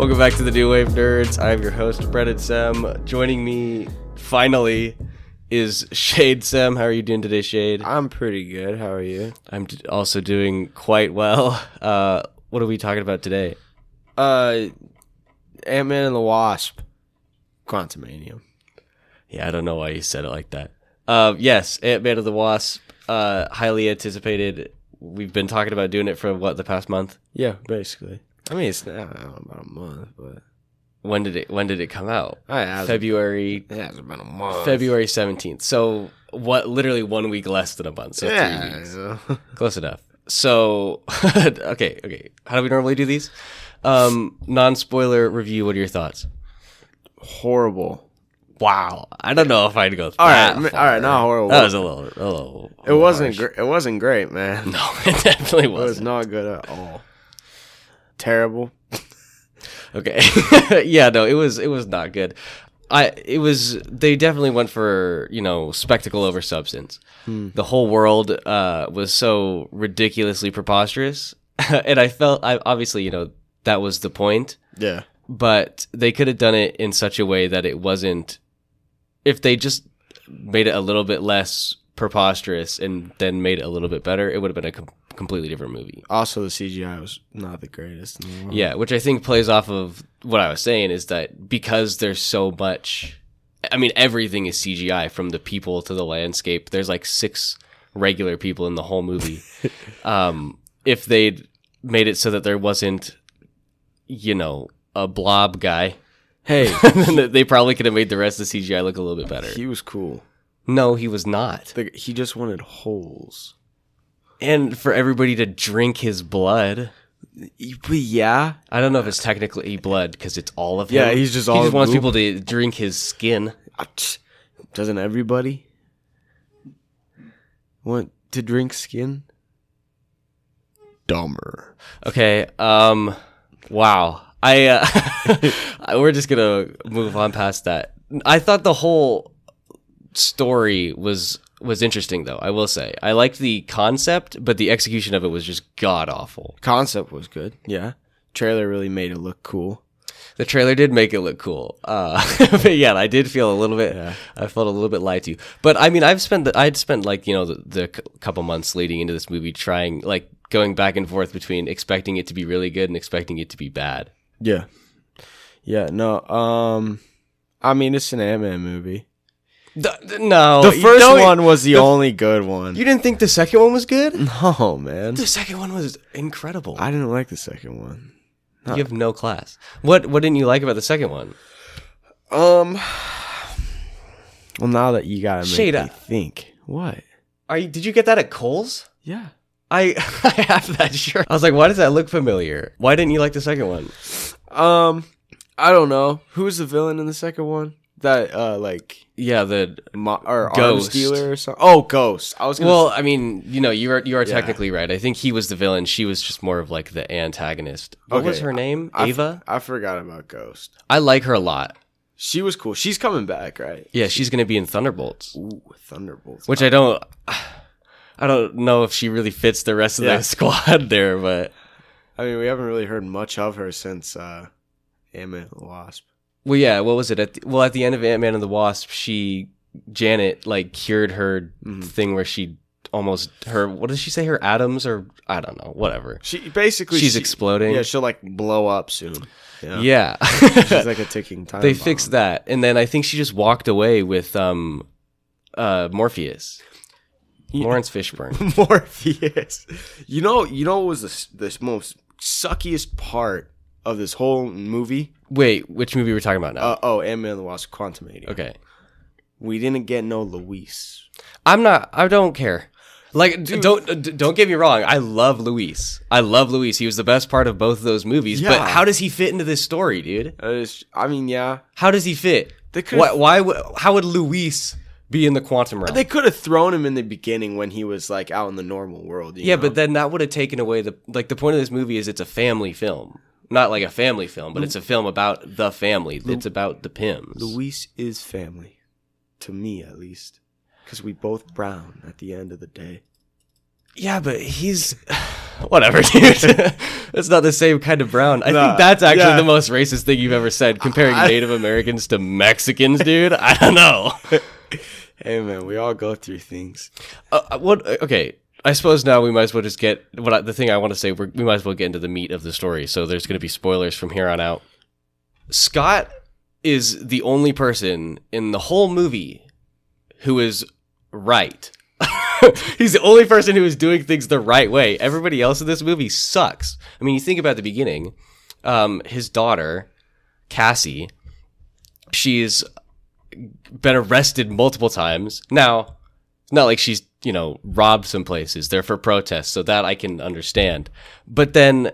Welcome back to the New Wave Nerds. I'm your host, Brennan Sem. Joining me, finally, is Shade Sem. How are you doing today, Shade? I'm pretty good. How are you? I'm d- also doing quite well. Uh, what are we talking about today? Uh, Ant Man and the Wasp, Quantumanium. Yeah, I don't know why you said it like that. Uh, yes, Ant Man of the Wasp, uh, highly anticipated. We've been talking about doing it for what the past month. Yeah, basically. I mean, it's not I don't know, about a month, but When did it? When did it come out? I has February it hasn't been a month. February seventeenth. So what? Literally one week less than a month. So Yeah. so- Close enough. So okay, okay. How do we normally do these? Um, non spoiler review. What are your thoughts? horrible. Wow, I don't know if I'd go. All right, that all far. right, not horrible. That was a little, a little. it wasn't. Gr- it wasn't great, man. No, it definitely It was not good at all. Terrible. Okay. yeah, no, it was it was not good. I it was they definitely went for, you know, spectacle over substance. The whole world uh was so ridiculously preposterous. and I felt I obviously, you know, that was the point, Yeah. but they could have done it in such a way that it wasn't if they just made it a little bit less preposterous and then made it a little bit better, it would have been a com- completely different movie. Also, the CGI was not the greatest in the world. Yeah, which I think plays off of what I was saying is that because there's so much, I mean, everything is CGI from the people to the landscape. There's like six regular people in the whole movie. um, if they'd made it so that there wasn't, you know, a blob guy, Hey, then they probably could have made the rest of the CGI look a little bit better. he was cool. No, he was not. The, he just wanted holes. And for everybody to drink his blood. Yeah, I don't know if it's technically blood because it's all of him. Yeah, he's just he all just wants goop. people to drink his skin. Ah, doesn't everybody want to drink skin? Dumber. Okay. Um. Wow. I. Uh, we're just gonna move on past that. I thought the whole story was was interesting, though. I will say I liked the concept, but the execution of it was just god awful. Concept was good. Yeah. Trailer really made it look cool. The trailer did make it look cool. Uh, but yeah, I did feel a little bit. I felt a little bit lied to. But I mean, I've spent. The, I'd spent like you know the, the c- couple months leading into this movie trying like going back and forth between expecting it to be really good and expecting it to be bad. Yeah. Yeah, no, um I mean it's an Ant-Man movie. The, no, The first one was the the- only good one. You didn't think the second one was good? no, man. The second one was incredible. I didn't like the second one. you have no class. What What didn't you like about the second one? Um Well, now that you gotta make Shade me up. think. What? Are you? Did you get that at Kohl's? Yeah. I I have that shirt. I was like, why does that look familiar? Why didn't you like the second one? Um, I don't know. Who's the villain in the second one? That uh, like Yeah, the mo- or arms Ghost. dealer or something. Oh, Ghost. I was gonna Well, I mean, you know, you are you are Yeah. technically right. I think he was the villain. She was just more of like the antagonist. What was Okay, her name? I f- Ava. I forgot about Ghost. I like her a lot. She was cool. She's coming back, right? Yeah, she's gonna be in Thunderbolts, Ooh, Thunderbolts. which I don't. I don't know if she really fits the rest of Yeah. the squad there, but I mean, we haven't really heard much of her since uh, Ant-Man and the Wasp. Well, yeah. What was it? At the, well, at the end of Ant Man and the Wasp, she Janet like cured her Mhm. thing where she almost her what does she say her atoms or I don't know whatever. She basically She's she- exploding. Yeah, she'll like blow up soon. Yeah, Yeah. she's like a ticking time. they bomb. fixed that and then i think she just walked away with um uh morpheus Yeah. laurence fishburne Morpheus. You know, you know what was the the most suckiest part of this whole movie? wait which movie we're talking about now? Uh, oh, Ant-Man and the Wasp: Quantumania. okay. We didn't get no Luis. i'm not i don't care. Like d- don't don't get me wrong. I love luis. I love luis. He was the best part of both of those movies but how does he fit into this story dude? Uh, I mean, yeah, how does he fit? They why, why how would luis be in the quantum realm? They could have thrown him in the beginning when he was like out in the normal world. you yeah know? but then that would have taken away the like the point of this movie is it's a family film not like a family film but it's a film about the family it's about the Pyms Luis is family, to me at least, because we both brown at the end of the day. Yeah, but he's whatever, dude. That's not the same kind of brown. I Nah, think that's actually yeah. the most racist thing you've ever said, comparing I- Native Americans to Mexicans, dude. I don't know. Hey man, we all go through things. Uh, what? Okay, I suppose now we might as well just get what I, the thing I want to say. We might as well get into the meat of the story. So there's going to be spoilers from here on out. Scott is the only person in the whole movie who is right. He's the only person who is doing things the right way. Everybody else in this movie sucks. I mean, you think about the beginning. Um, his daughter, Cassie, she's been arrested multiple times. Now, it's not like she's, you know, robbed some places. They're for protests, so that I can understand. But then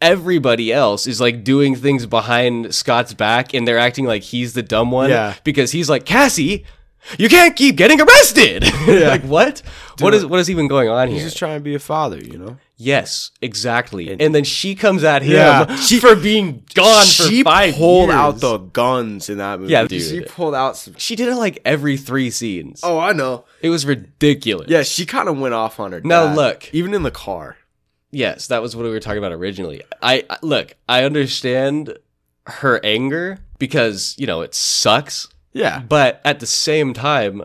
everybody else is like doing things behind Scott's back and they're acting like he's the dumb one Yeah. because he's like, "Cassie, you can't keep getting arrested." Yeah. like, what? what is what is even going on He's here? He's just trying to be a father, you know. Yes, exactly. And, then she comes at him Yeah. She- for being gone she for five pulled years. out the guns in that movie. Yeah, she pulled out some. She did it like every three scenes. Oh, I know. It was ridiculous. Yeah, she kind of went off on her. Now, dad, look. even in the car. Yes, that was what we were talking about originally. I I- look, I understand her anger because, you know, it sucks, Yeah, but at the same time,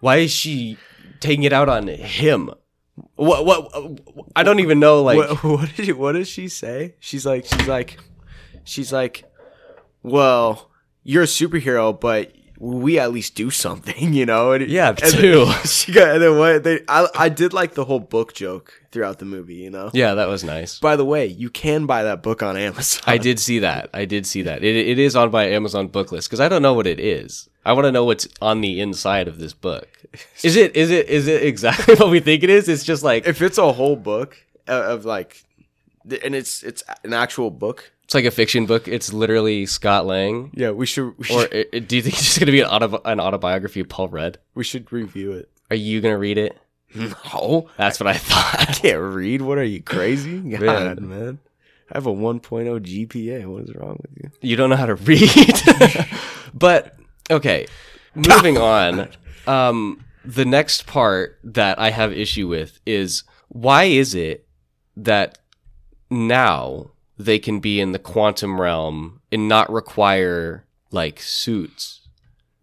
why is she taking it out on him? What what I don't even know like what, what did you, what does she say? She's like, she's like, she's like, well, you're a superhero, but we at least do something, you know? And, Yeah, and too. She got and then what they I I did like the whole book joke throughout the movie, you know. Yeah, that was nice. By the way, you can buy that book on Amazon. I did see that. I did see that. It, it is on my Amazon book list because I don't know what it is. I want to know what's on the inside of this book. Is it is it is it exactly what we think it is? It's just like If it's a whole book of, of like, and it's it's an actual book. it's like a fiction book. It's literally Scott Lang. Yeah, we should we Or should, i- i- do you think it's just gonna be an, auto, an autobiography of Paul Rudd? we should review it. Are you gonna read it? No, That's what I thought. I can't read. What are you crazy? God, Man. man. I have a 1.0 GPA. What is wrong with you? You don't know how to read. but okay, moving on. Um, the next part that I have issue with is why is it that now they can be in the quantum realm and not require like suits?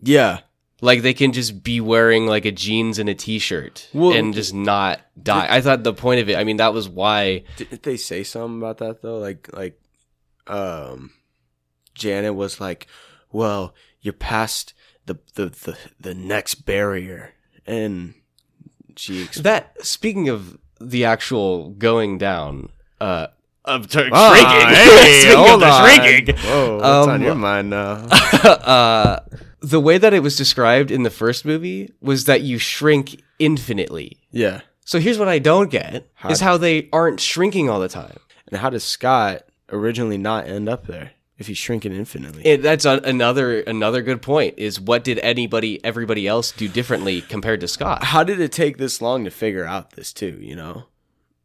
Yeah. Like they can just be wearing like a jeans and a t-shirt Well- and just not die. I thought the point of it, I mean, that was why Didn't they say something about that though? Like like um Janet was like, "Well, you're past the the the, the next barrier." And she ex- that speaking of the actual going down, uh, of t- Ah, shrinking. hey, Speaking of hold the on. shrinking. Whoa, what's Um, on your mind now? uh, the way that it was described in the first movie was that you shrink infinitely. yeah. So here's what I don't get How- is how they aren't shrinking all the time. And how does Scott originally not end up there if he's shrinking infinitely? And that's a, another another good point. Is what did anybody everybody else do differently compared to Scott? how did it take this long to figure out this too? You know,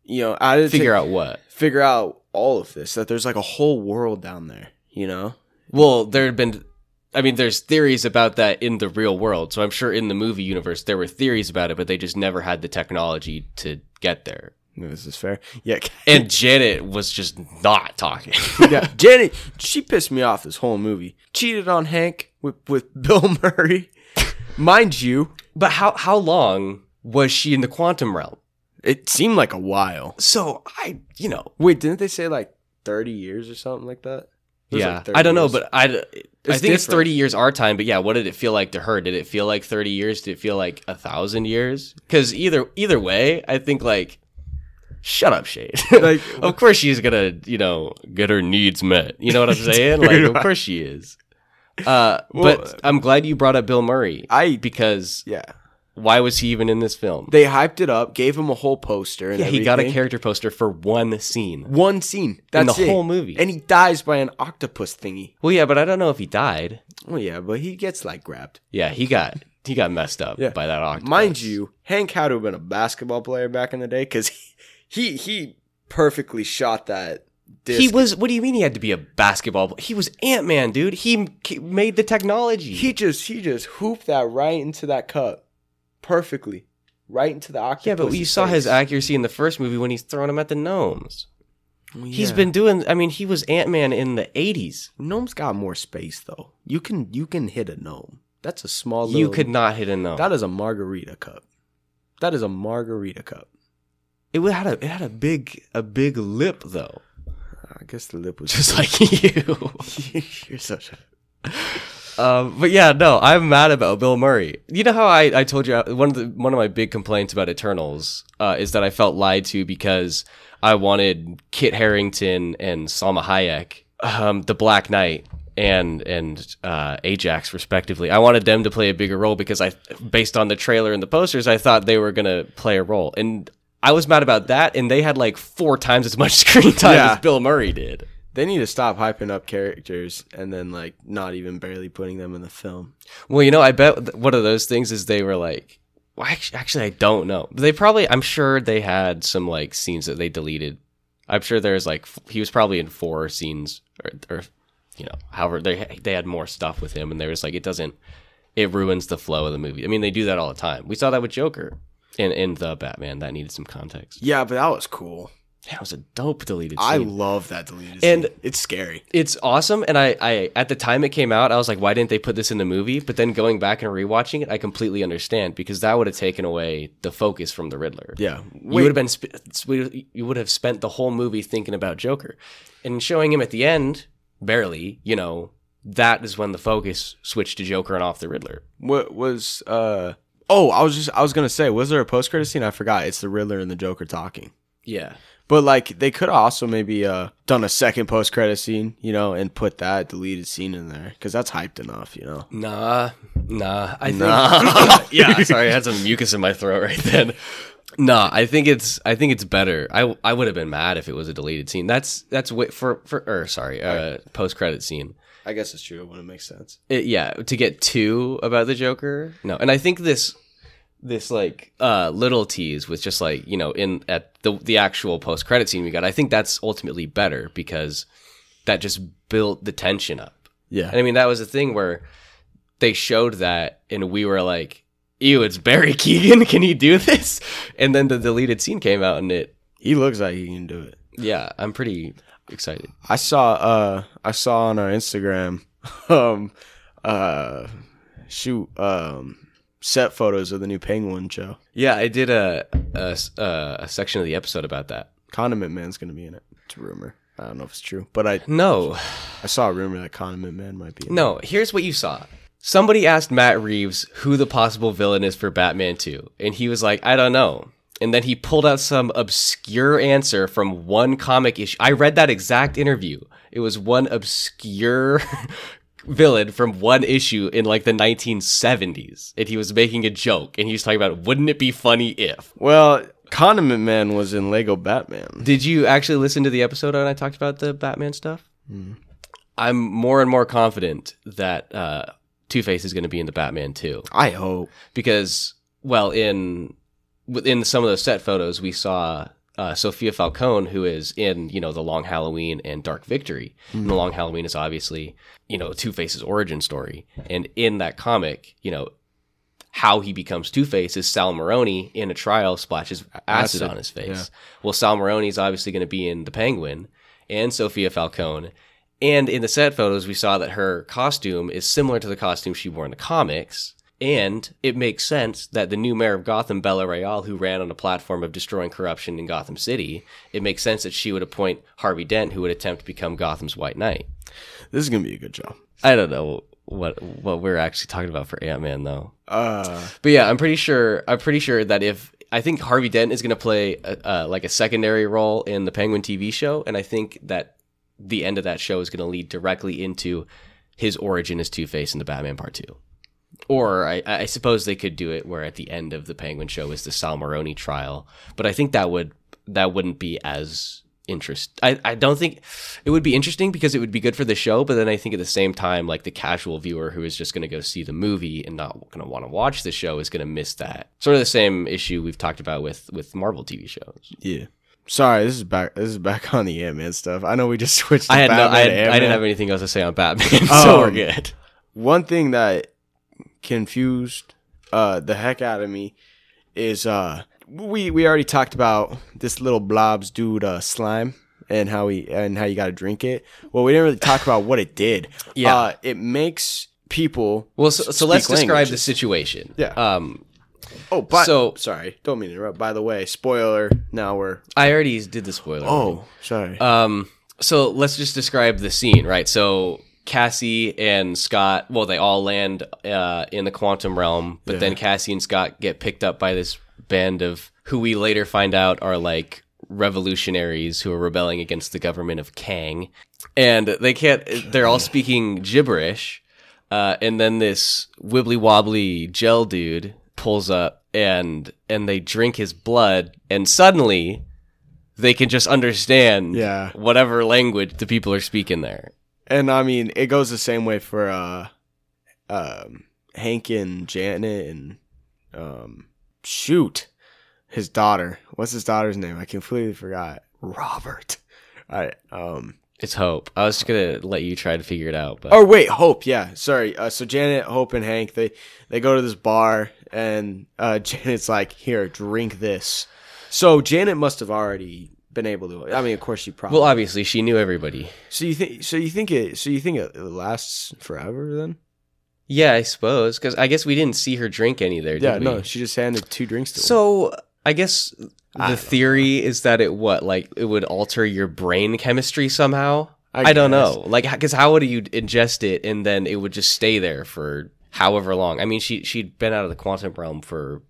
you know, how did it Figure take- out what? figure out all of this that there's like a whole world down there. You know, Well, there had been. I mean, there's theories about that in the real world. So I'm sure in the movie universe there were theories about it, but they just never had the technology to get there. This is fair. Yeah, And Janet was just not talking. yeah. Janet, she pissed me off this whole movie. Cheated on Hank with with Bill Murray, mind you. but how how long was she in the quantum realm? It seemed like a while. So I, you know, Wait, didn't they say like thirty years or something like that? Yeah, like I don't know, years. but I, I think it's 30 years our time. But yeah, what did it feel like to her? Did it feel like 30 years? Did it feel like a thousand years? Because either either way, I think like, shut up, Shade. Like- of course she's gonna, you know, get her needs met. You know what I'm saying? like, of course she is. Uh, Well, but I'm glad you brought up Bill Murray. I- because yeah, why was he even in this film? they hyped it up, gave him a whole poster, and yeah, he got a character poster for one scene. One scene. That's the it. whole movie. and he dies by an octopus thingy. Well, yeah, but I don't know if he died. Oh yeah, but he gets like grabbed. Yeah, he got he got messed up Yeah. by that octopus. Mind you, Hank had to have been a basketball player back in the day because he, he he perfectly shot that. Disc. He was. What do you mean he had to be a basketball? pl- He was Ant Man, dude. He made the technology. He just he just hooped that right into that cup, perfectly, right into the octopus. yeah, but you saw his accuracy in the first movie when he's throwing him at the gnomes. He's been doing. I mean, he was Ant Man in the '80s. Gnome's got more space though. You can you can hit a gnome. That's a small. You could not hit a no. That is a margarita cup. That is a margarita cup. It had a it had a big a big lip though, I guess the lip was just like you. You're such a. Um, but yeah, no, I'm mad about Bill Murray. You know how I, I told you uh, one of the one of my big complaints about Eternals uh, is that I felt lied to because I wanted Kit Harington and Salma Hayek, um, the Black Knight and and uh, Ajax respectively. I wanted them to play a bigger role because I, based on the trailer and the posters, I thought they were gonna play a role, and I was mad about that. And they had like four times as much screen time Yeah. as Bill Murray did. They need to stop hyping up characters and then like not even barely putting them in the film. Well, you know, I bet one of those things is they were like, well, actually, actually, I don't know. They probably, I'm sure they had some like scenes that they deleted. I'm sure there's like, f- he was probably in four scenes or, or you know, however, they, they had more stuff with him and they was like, it doesn't, it ruins the flow of the movie. I mean, they do that all the time. We saw that with Joker in, in the Batman that needed some context. Yeah, but that was cool. That was a dope deleted I love that deleted And- scene. it's scary. it's awesome and I, I at the time it came out i was like why didn't they put this in the movie but then going back and rewatching it i completely understand because that would have taken away the focus from the riddler Yeah. you would have been sp- you would have spent the whole movie thinking about joker and showing him at the end barely you know that is when the focus switched to joker and off the riddler What was uh Oh, I was just I was gonna say, was there a post credit scene? I forgot. It's the Riddler and the Joker talking. yeah But like they could have also maybe uh done a second post credit scene, you know, and put that deleted scene in there because that's hyped enough, you know. Nah, nah. I think, Nah. yeah. Sorry, I had some mucus in my throat right then. Nah, I think it's I think it's better. I I would have been mad if it was a deleted scene. That's that's wait for for or sorry, uh, post credit scene. I guess it's true. When it wouldn't make sense. It, yeah, to get two about the Joker. No, and I think this this like uh little tease with just like you know in at the the actual post credit scene we got. I think that's ultimately better because that just built the tension up. Yeah. And I mean, that was a thing where they showed that, and we were like, "Ew, it's Barry Keoghan. Can he do this?" And then the deleted scene came out, and it, He looks like he can do it. yeah, I'm pretty excited. I saw uh I saw on our Instagram um uh shoot um set photos of the new Penguin show. Yeah, I did a a, a, section of the episode about that. Condiment Man's gonna be in it. It's a rumor. I don't know if it's true, but I No, I saw a rumor that Condiment Man might be. In it. no. Here's what you saw. Somebody asked Matt Reeves who the possible villain is for Batman 2, and he was like, "I don't know." And then he pulled out some obscure answer from one comic issue. I read that exact interview. It was one obscure villain from one issue in like the 1970s. And he was making a joke and he was talking about, wouldn't it be funny if? Well, Condiment Man was in Lego Batman. Did you actually listen to the episode when I talked about the Batman stuff? I'm more and more confident that uh, Two Face is going to be in the Batman too. I hope. because well in within some of those set photos we saw uh, Sophia Falcone who is in you know the Long Halloween and Dark Victory and the Long Halloween is obviously you know Two Face's origin story and in that comic you know how he becomes Two Face is Sal Maroni in a trial splashes acid, Acid, on his face. yeah. Well, Sal Maroni is obviously going to be in the Penguin and Sophia Falcone. And in the set photos, we saw that her costume is similar to the costume she wore in the comics. And it makes sense that the new mayor of Gotham, Bella Real, who ran on a platform of destroying corruption in Gotham City, it makes sense that she would appoint Harvey Dent, who would attempt to become Gotham's White Knight. This is gonna be a good job. I don't know what what we're actually talking about for Ant Man though. Uh, But yeah, I'm pretty sure. I'm pretty sure that if I think Harvey Dent is going to play a, uh, like a secondary role in the Penguin TV show, and I think that the end of that show is going to lead directly into his origin as Two Face in the Batman Part Two. Or I, I suppose they could do it where at the end of the Penguin show is the Sal Maroni trial, but I think that would that wouldn't be as interest. I, I don't think it would be interesting because it would be good for the show, but then I think at the same time, like the casual viewer who is just going to go see the movie and not going to want to watch the show is going to miss that. Sort of the same issue we've talked about with with Marvel TV shows. yeah. Sorry, this is back. This is back on the Ant Man stuff. I know we just switched. I had no, Batman I, to had, I didn't have anything else to say on Batman, so we're Um, good. One thing that confused uh, the heck out of me is uh, we we already talked about this little blobs dude uh, slime and how he and how you got to drink it. Well, we didn't really talk about what it did. Yeah. uh, it makes people. Well, so, so let's describe the situation. Yeah. Um, Oh, but So- sorry, don't mean to interrupt. By the way, spoiler. Now we're I already did the spoiler. oh sorry. Um, so let's just describe the scene, right? So Cassie and Scott, well, they all land uh, in the quantum realm, but Yeah. then Cassie and Scott get picked up by this band of who we later find out are like revolutionaries who are rebelling against the government of Kang, and they can't. They're all speaking gibberish, uh, and then this wibbly wobbly gel dude pulls up and and they drink his blood, and suddenly they can just understand Yeah. whatever language the people are speaking there. And I mean, it goes the same way for uh, um, Hank and Janet and um, shoot, his daughter. What's his daughter's name? I completely forgot. Robert. I um. It's Hope. I was just gonna let you try to figure it out, but Oh wait, Hope. Yeah, sorry. Uh, so Janet, Hope, and Hank they they go to this bar, and uh, Janet's like, "Here, drink this." So Janet must have already been able to. I mean, of course she probably. well, obviously she knew everybody. so you think? So you think it? So you think it, it lasts forever then? Yeah, I suppose because I guess we didn't see her drink any there. Did Yeah, we? no, she just handed two drinks to him. So I guess the don't theory is that it what like it would alter your brain chemistry somehow. I, I don't know, like because how would you ingest it and then it would just stay there for however long? I mean, she she'd been out of the quantum realm for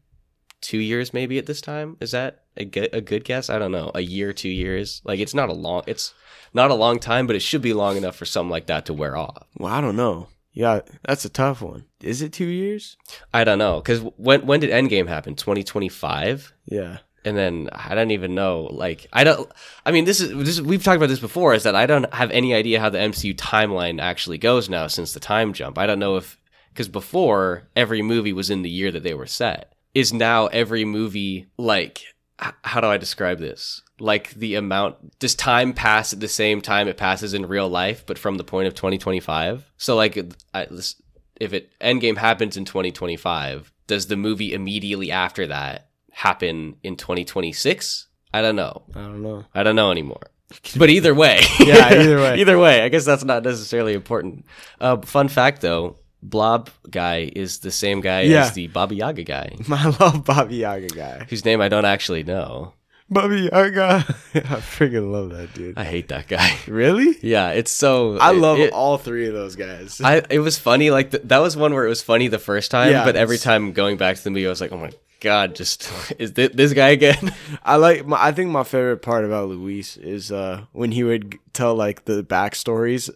two years maybe at this time. Is that a good a good guess? I don't know, a year, two years. Like it's not a long it's not a long time, but it should be long enough for something like that to wear off. Well, I don't know. Yeah, that's a tough one. Is it two years? I don't know because when when did Endgame happen? Twenty twenty five. Yeah. and then I don't even know. Like, I don't. I mean, this is this. is- We've talked about this before. Is that I don't have any idea how the MCU timeline actually goes now since the time jump. I don't know if because before every movie was in the year that they were set. Is now every movie like? h- How do I describe this? Like the amount does time pass at the same time it passes in real life, but from the point of 2025. So like, I, this, if it Endgame happens in 2025, does the movie immediately after that happen in 2026? I don't know. I don't know. I don't know anymore. But either way, Yeah, either way. either way. I guess that's not necessarily important. Uh, fun fact though, Blob guy is the same guy Yeah. as the Baba Yaga guy, I love Bobby Yaga guy. whose name I don't actually know. Bobby Yaga. I freaking love that dude. I hate that guy. Really? yeah, it's so. I love it. all three of those guys. I it was funny. Like th- that was one where it was funny the first time, Yeah, but every time going back to the movie, I was like, oh my god, just is thi- this guy again? I like. My, I think my favorite part about Luis is uh, when he would tell like the backstories.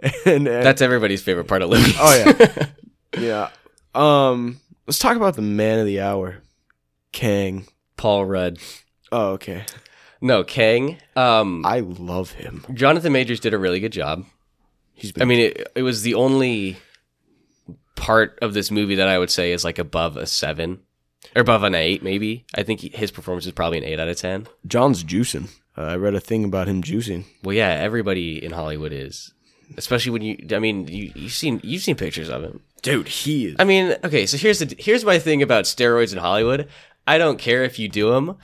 And, and That's everybody's favorite part of Luis. Oh, yeah. yeah. Um, let's talk about the man of the hour, Kang. Paul Rudd. Oh, okay. No, Kang. Um, I love him. Jonathan Majors did a really good job. He's I mean, it, it was the only part of this movie that I would say is like above a seven or above an eight, maybe. I think he- his performance is probably an eight out of ten. John's juicing. Uh, I read a thing about him juicing. Well, yeah, everybody in Hollywood is, especially when you. I mean, you you've seen you've seen pictures of him. Dude, he is. I mean, okay, so here's the here's my thing about steroids in Hollywood. I don't care if you do them,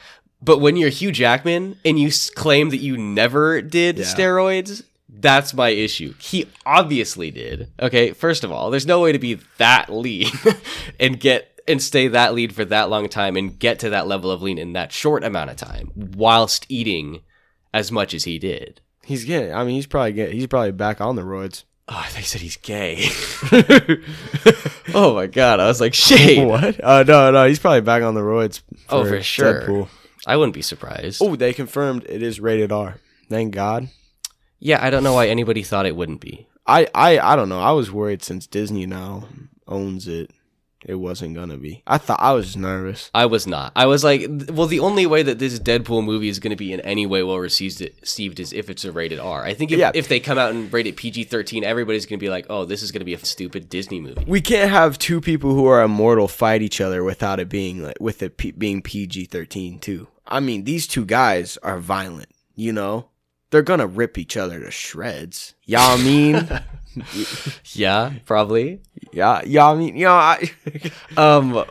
but when you're Hugh Jackman and you claim that you never did Yeah. steroids, that's my issue. He obviously did. Okay, first of all, there's no way to be that lean and get and stay that lean for that long time and get to that level of lean in that short amount of time whilst eating as much as he did. He's getting. I mean, he's probably get. He's probably back on the roids. Oh, they said he's gay. oh my god, I was like, shade. What? Uh, no, no, he's probably back on the roids. Oh, for sure. Deadpool. I wouldn't be surprised. Oh, they confirmed it is rated R. Thank God. Yeah, I don't know why anybody thought it wouldn't be. I, I, I don't know. I was worried since Disney now owns it, it wasn't gonna be. I thought I was nervous. I was not. I was like, well, the only way that this Deadpool movie is to be in any way well received, received is if it's a rated R. I think if, Yeah. if they come out and rate it PG 13, everybody's to be like, oh, this is to be a stupid Disney movie. We can't have two people who are immortal fight each other without it being like with it P- being PG thirteen too. I mean, these two guys are violent. You know, they're gonna rip each other to shreds. Y'all mean? Yeah, probably. yeah, y'all mean? You know, I Um, what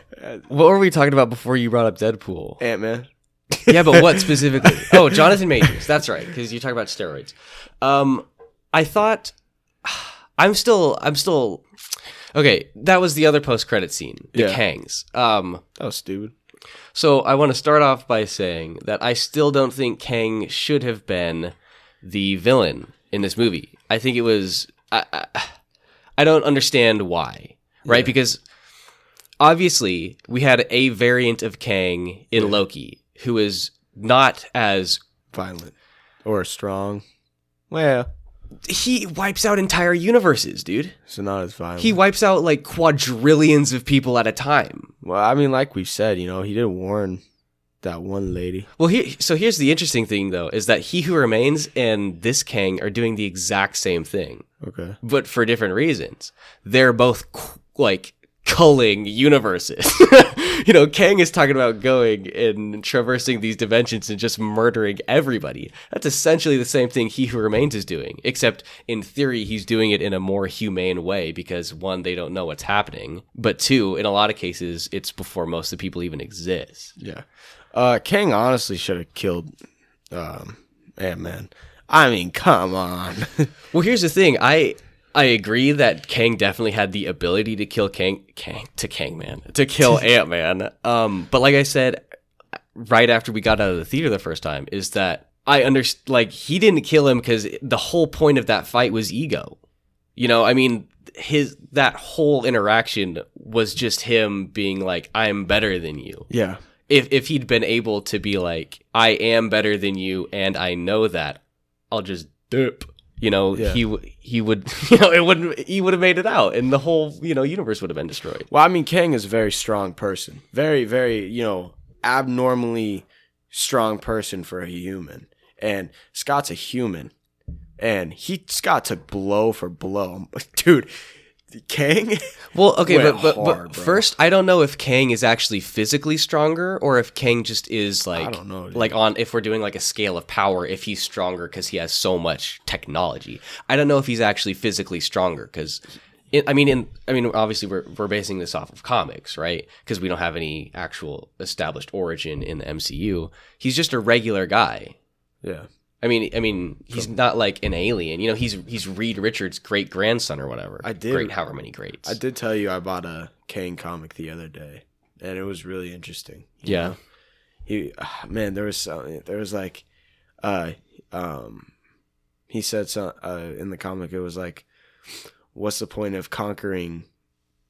were we talking about before you brought up Deadpool? Ant Man. yeah, but what specifically? Oh, Jonathan Majors. That's right, because you talk about steroids. Um, I thought I'm still I'm still okay. That was the other post credit scene, the Yeah. Kangs. Um, That was stupid. so I want to start off by saying that I still don't think Kang should have been the villain in this movie. I think it was I I, I don't understand why, right? Yeah. Because obviously we had a variant of Kang in Loki who is not as Violent or strong. Well, he wipes out entire universes, dude. so not as violent. He wipes out like quadrillions of people at a time. well, I mean, like we said, you know, he didn't warn that one lady. Well, here, so here's the interesting thing, though, is that He Who Remains and this Kang are doing the exact same thing, Okay. but for different reasons. They're both qu- like culling universes. you know, Kang is talking about going and traversing these dimensions and just murdering everybody. That's essentially the same thing He Who Remains is doing, except in theory, he's doing it in a more humane way because one, they don't know what's happening, but two, in a lot of cases, it's before most of the people even exist. Yeah. Uh, Kang honestly should have killed um, Ant Man. I mean, come on. Well, here's the thing. I I agree that Kang definitely had the ability to kill Kang Kang to Kang Man to kill Ant Man. Um, but like I said, right after we got out of the theater the first time, is that I understand. Like he didn't kill him because the whole point of that fight was ego. You know, I mean, his that whole interaction was just him being like, "I'm better than you." yeah. If if he'd been able to be like, I am better than you, and I know that, I'll just dip. You know, Yeah. he he would, you know, it wouldn't. He would have made it out, and the whole you know universe would have been destroyed. Well, I mean, Kang is a very strong person. Very, very, you know, abnormally strong person for a human. And Scott's a human. And he Scott took blow for blow. Dude, Kang? Well, okay, but but, but hard, bro. first, I don't know if Kang is actually physically stronger, or if Kang just is like, I don't know, dude. like on if we're doing like a scale of power, if he's stronger because he has so much technology. I don't know if he's actually physically stronger because. I mean, in I mean, obviously we're we're basing this off of comics, right? Because we don't have any actual established origin in the MCU. He's just a regular guy. Yeah. I mean, I mean, he's not like an alien. You know, he's he's Reed Richards' great grandson or whatever. I did- great, however many greats. I did tell you I bought a Kang comic the other day. And it was really interesting. Yeah. know? He ah, man, there was some there was like uh um he said uh in the comic it was like what's the point of conquering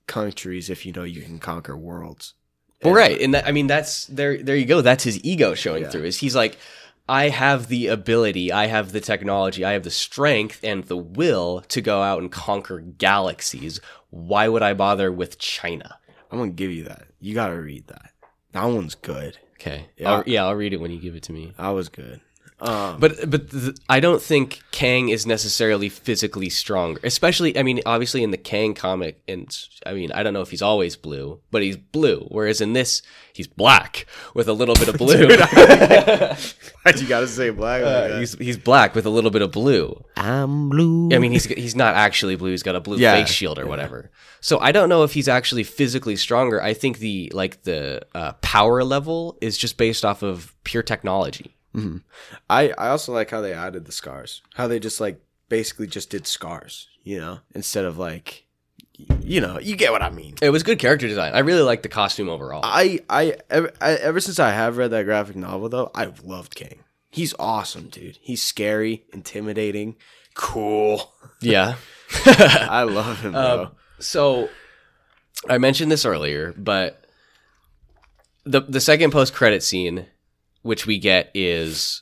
countries if you know you can conquer worlds? Well, And- right, and that, I mean that's there. There you go. That's his ego showing Yeah. through. Is he's like, I have the ability, I have the technology, I have the strength and the will to go out and conquer galaxies. Why would I bother with China? I'm gonna give you that. You gotta read that. That one's good. Okay, Yeah. I'll, yeah, I'll read it when you give it to me. That was good. Um, But but th- I don't think Kang is necessarily physically stronger. Especially, I mean, obviously in the Kang comic, and I mean, I don't know if he's always blue, but he's blue. Whereas in this, he's black with a little bit of blue. why'd you gotta say black? like Uh, he's he's black with a little bit of blue. I'm blue. I mean, he's he's not actually blue. He's got a blue Yeah, face shield or whatever. So I don't know if he's actually physically stronger. I think the like the uh, power level is just based off of pure technology. I I also like how they added the scars. How they just like basically just did scars, you know, instead of like, you know, you get what I mean. It was good character design. I really like the costume overall. I I ever, I ever since I have read that graphic novel though, I've loved King. He's awesome, dude. He's scary, intimidating, cool. yeah. I love him. Um, so I mentioned this earlier, but the the second post credit scene, which we get, is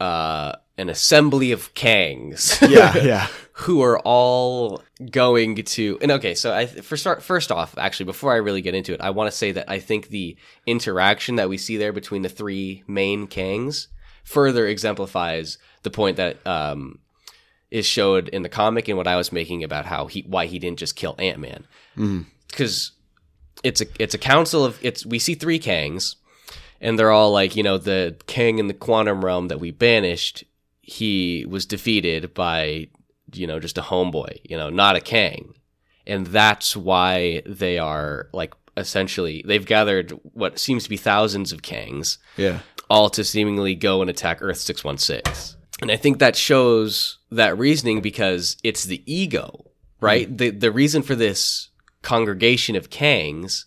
uh, an assembly of Kangs. yeah, yeah. who are all going to and okay so i for start first off actually before i really get into it i want to say that i think the interaction that we see there between the three main kangs further exemplifies the point that um is showed in the comic and what i was making about how he why he didn't just kill ant-man Mhm. because it's a it's a council of it's we see three kangs and they're all like you know the king in the quantum realm that we banished he was defeated by you know just a homeboy you know not a king. and that's why they are like essentially they've gathered what seems to be thousands of kangs Yeah. all to seemingly go and attack Earth 616. And I think that shows that reasoning because it's the ego, right? Mm. The the reason for this congregation of Kangs,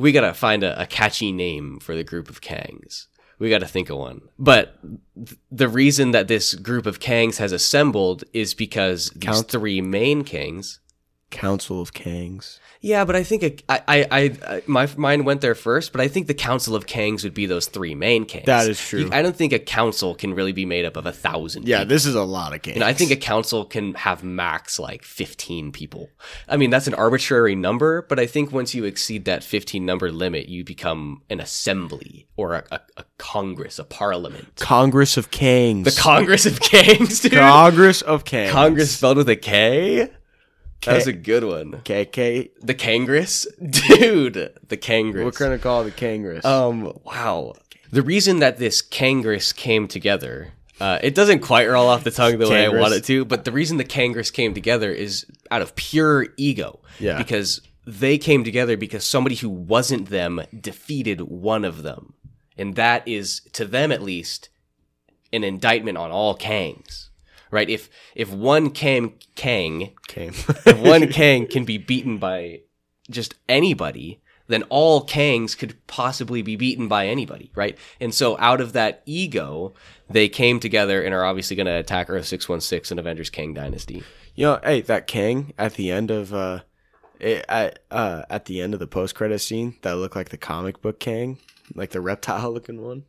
we gotta find a, a catchy name for the group of Kangs. We gotta think of one. But th- the reason that this group of Kangs has assembled is because these Count- three main Kangs Council of Kangs. yeah, but I think a, I, I, I, my mind went there first, but I think the Council of Kangs would be those three main Kangs. That is true. You- I don't think a council can really be made up of a thousand. Yeah, people. this is a lot of Kangs. And I think a council can have max like 15 people. I mean, that's an arbitrary number, but I think once you exceed that 15 number limit, you become an assembly or a, a, a congress, a parliament. Congress of Kangs. The Congress of Kangs, dude. Congress of Kangs. Congress spelled with a K? That was K- a good one. KK. The Kangress? Dude, the Kangress. What kind of call the Kangress? Um, wow. The reason that this Kangress came together, uh, it doesn't quite roll off the tongue the way I want it to, but the reason the Kangress came together is out of pure ego. Yeah. Because they came together because somebody who wasn't them defeated one of them. And that is, to them at least, an indictment on all Kangs. Right? If if one Kang Kang Kang. if one Kang can be beaten by just anybody, then all Kangs could possibly be beaten by anybody, right? And so out of that ego, they came together and are obviously going to attack Earth 616 and Avengers Kang Dynasty. You know, hey, that Kang at the end of uh, it, at uh at the end of the post credit scene that looked like the comic book Kang, like the reptile looking one.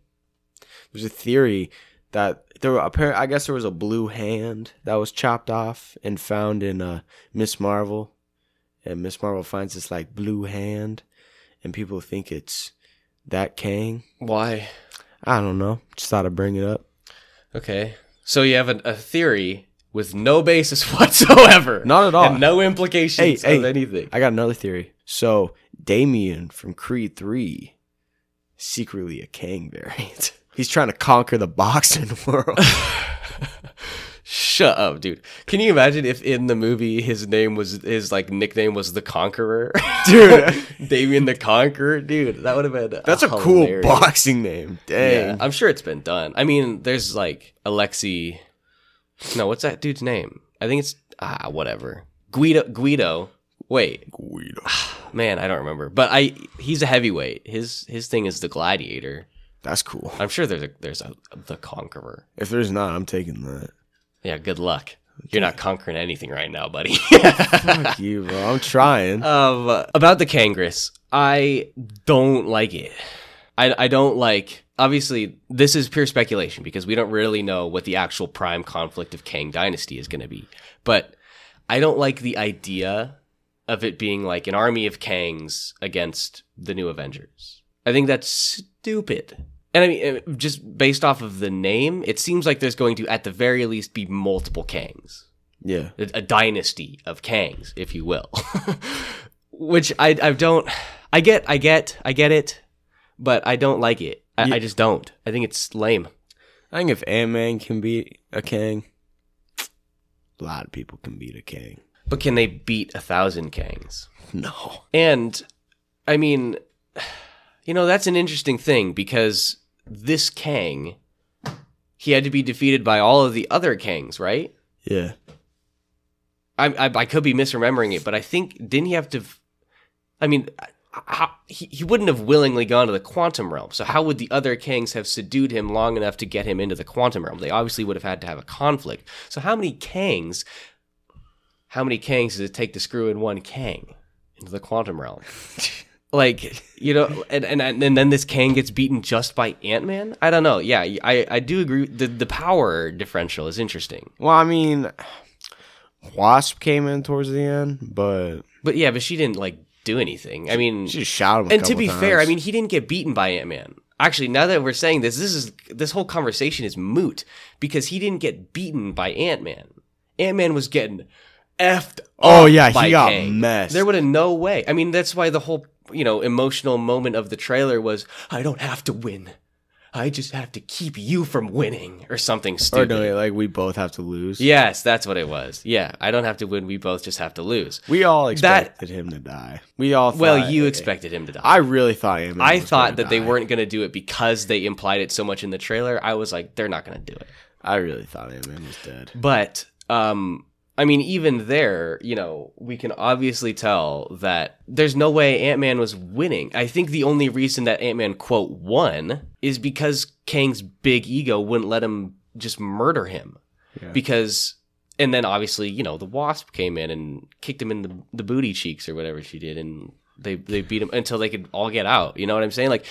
There's a theory that there were apparent. I guess there was a blue hand that was chopped off and found in uh Ms. Marvel, and Ms. Marvel finds this like blue hand, and people think it's that Kang. Why? I don't know. Just thought I'd bring it up. Okay. So you have a, a theory with no basis whatsoever. Not at all. And no implications Hey, of hey. anything. I got another theory. So Damian from Creed Three, secretly a Kang variant. He's trying to conquer the boxing world. Shut up, dude. Can you imagine if in the movie his name was his like nickname was the Conqueror? Dude. Damian the Conqueror, dude. That would have been That's a cool boxing name. Yeah, Dang. I'm sure it's been done. I mean, there's like Alexi. No, what's that dude's name? I think it's ah whatever. Guido. Guido. Wait, Guido. man, I don't remember. But I he's a heavyweight. His his thing is the Gladiator. That's cool. I'm sure there's a there's a the Conqueror. If there's not, I'm taking that. Yeah, good luck. You're not conquering anything right now, buddy. Fuck you, bro. I'm trying. um, about the Kangress, I don't like it. I, I don't like. Obviously, this is pure speculation because we don't really know what the actual prime conflict of Kang Dynasty is going to be. But I don't like the idea of it being like an army of Kangs against the new Avengers. I think that's stupid. And I mean, uh, just based off of the name, it seems like there's going to, at the very least, be multiple Kangs yeah. a, a dynasty of Kangs, if you will. Which I I don't I get I get I get it, but I don't like it. I, Yeah. I just don't. I think it's lame. I think if Ant Man can beat a Kang, a lot of people can beat a Kang. But can they beat a thousand Kangs? No. And I mean, you know, that's an interesting thing because this Kang, he had to be defeated by all of the other Kangs, right? Yeah. I, I, I could be misremembering it, but I think didn't he have to? I mean, how, he he wouldn't have willingly gone to the quantum realm. So how would the other Kangs have subdued him long enough to get him into the quantum realm? They obviously would have had to have a conflict. So how many kangs? How many kangs does it take to screw in one kang into the quantum realm? like you know, and and and then this kang gets beaten just by Ant Man. I don't know. Yeah, I I do agree. The the power differential is interesting. Well, I mean, Wasp came in towards the end, but But yeah, but she didn't like do anything. I mean, she just shot him. and to be fair, I mean, he didn't get beaten by Ant Man. Actually, now that we're saying this, this is this whole conversation is moot because he didn't get beaten by Ant Man. Ant Man was getting effed. Oh, yeah, he got Kang. messed. There would have no way. I mean, that's why the whole you know emotional moment of the trailer was, "I don't have to win. I just have to keep you from winning or something stupid. Or no, like we both have to lose. yes, that's what it was. Yeah, I don't have to win. We both just have to lose. We all That- expected him to die. We all Well, you expected him to die. I really thought Ant-Man I was thought that they weren't going to do it because they implied it so much in the trailer. I was like, they're not going to do it. I really thought Ant-Man was dead. But um I mean even there, you know, we can obviously tell that there's no way Ant-Man was winning. I think the only reason that Ant-Man quote won is because Kang's big ego wouldn't let him just murder him. Yeah. Because and then obviously, you know, the wasp came in and kicked him in the the booty cheeks or whatever she did and they they beat him until they could all get out. You know what I'm saying? Like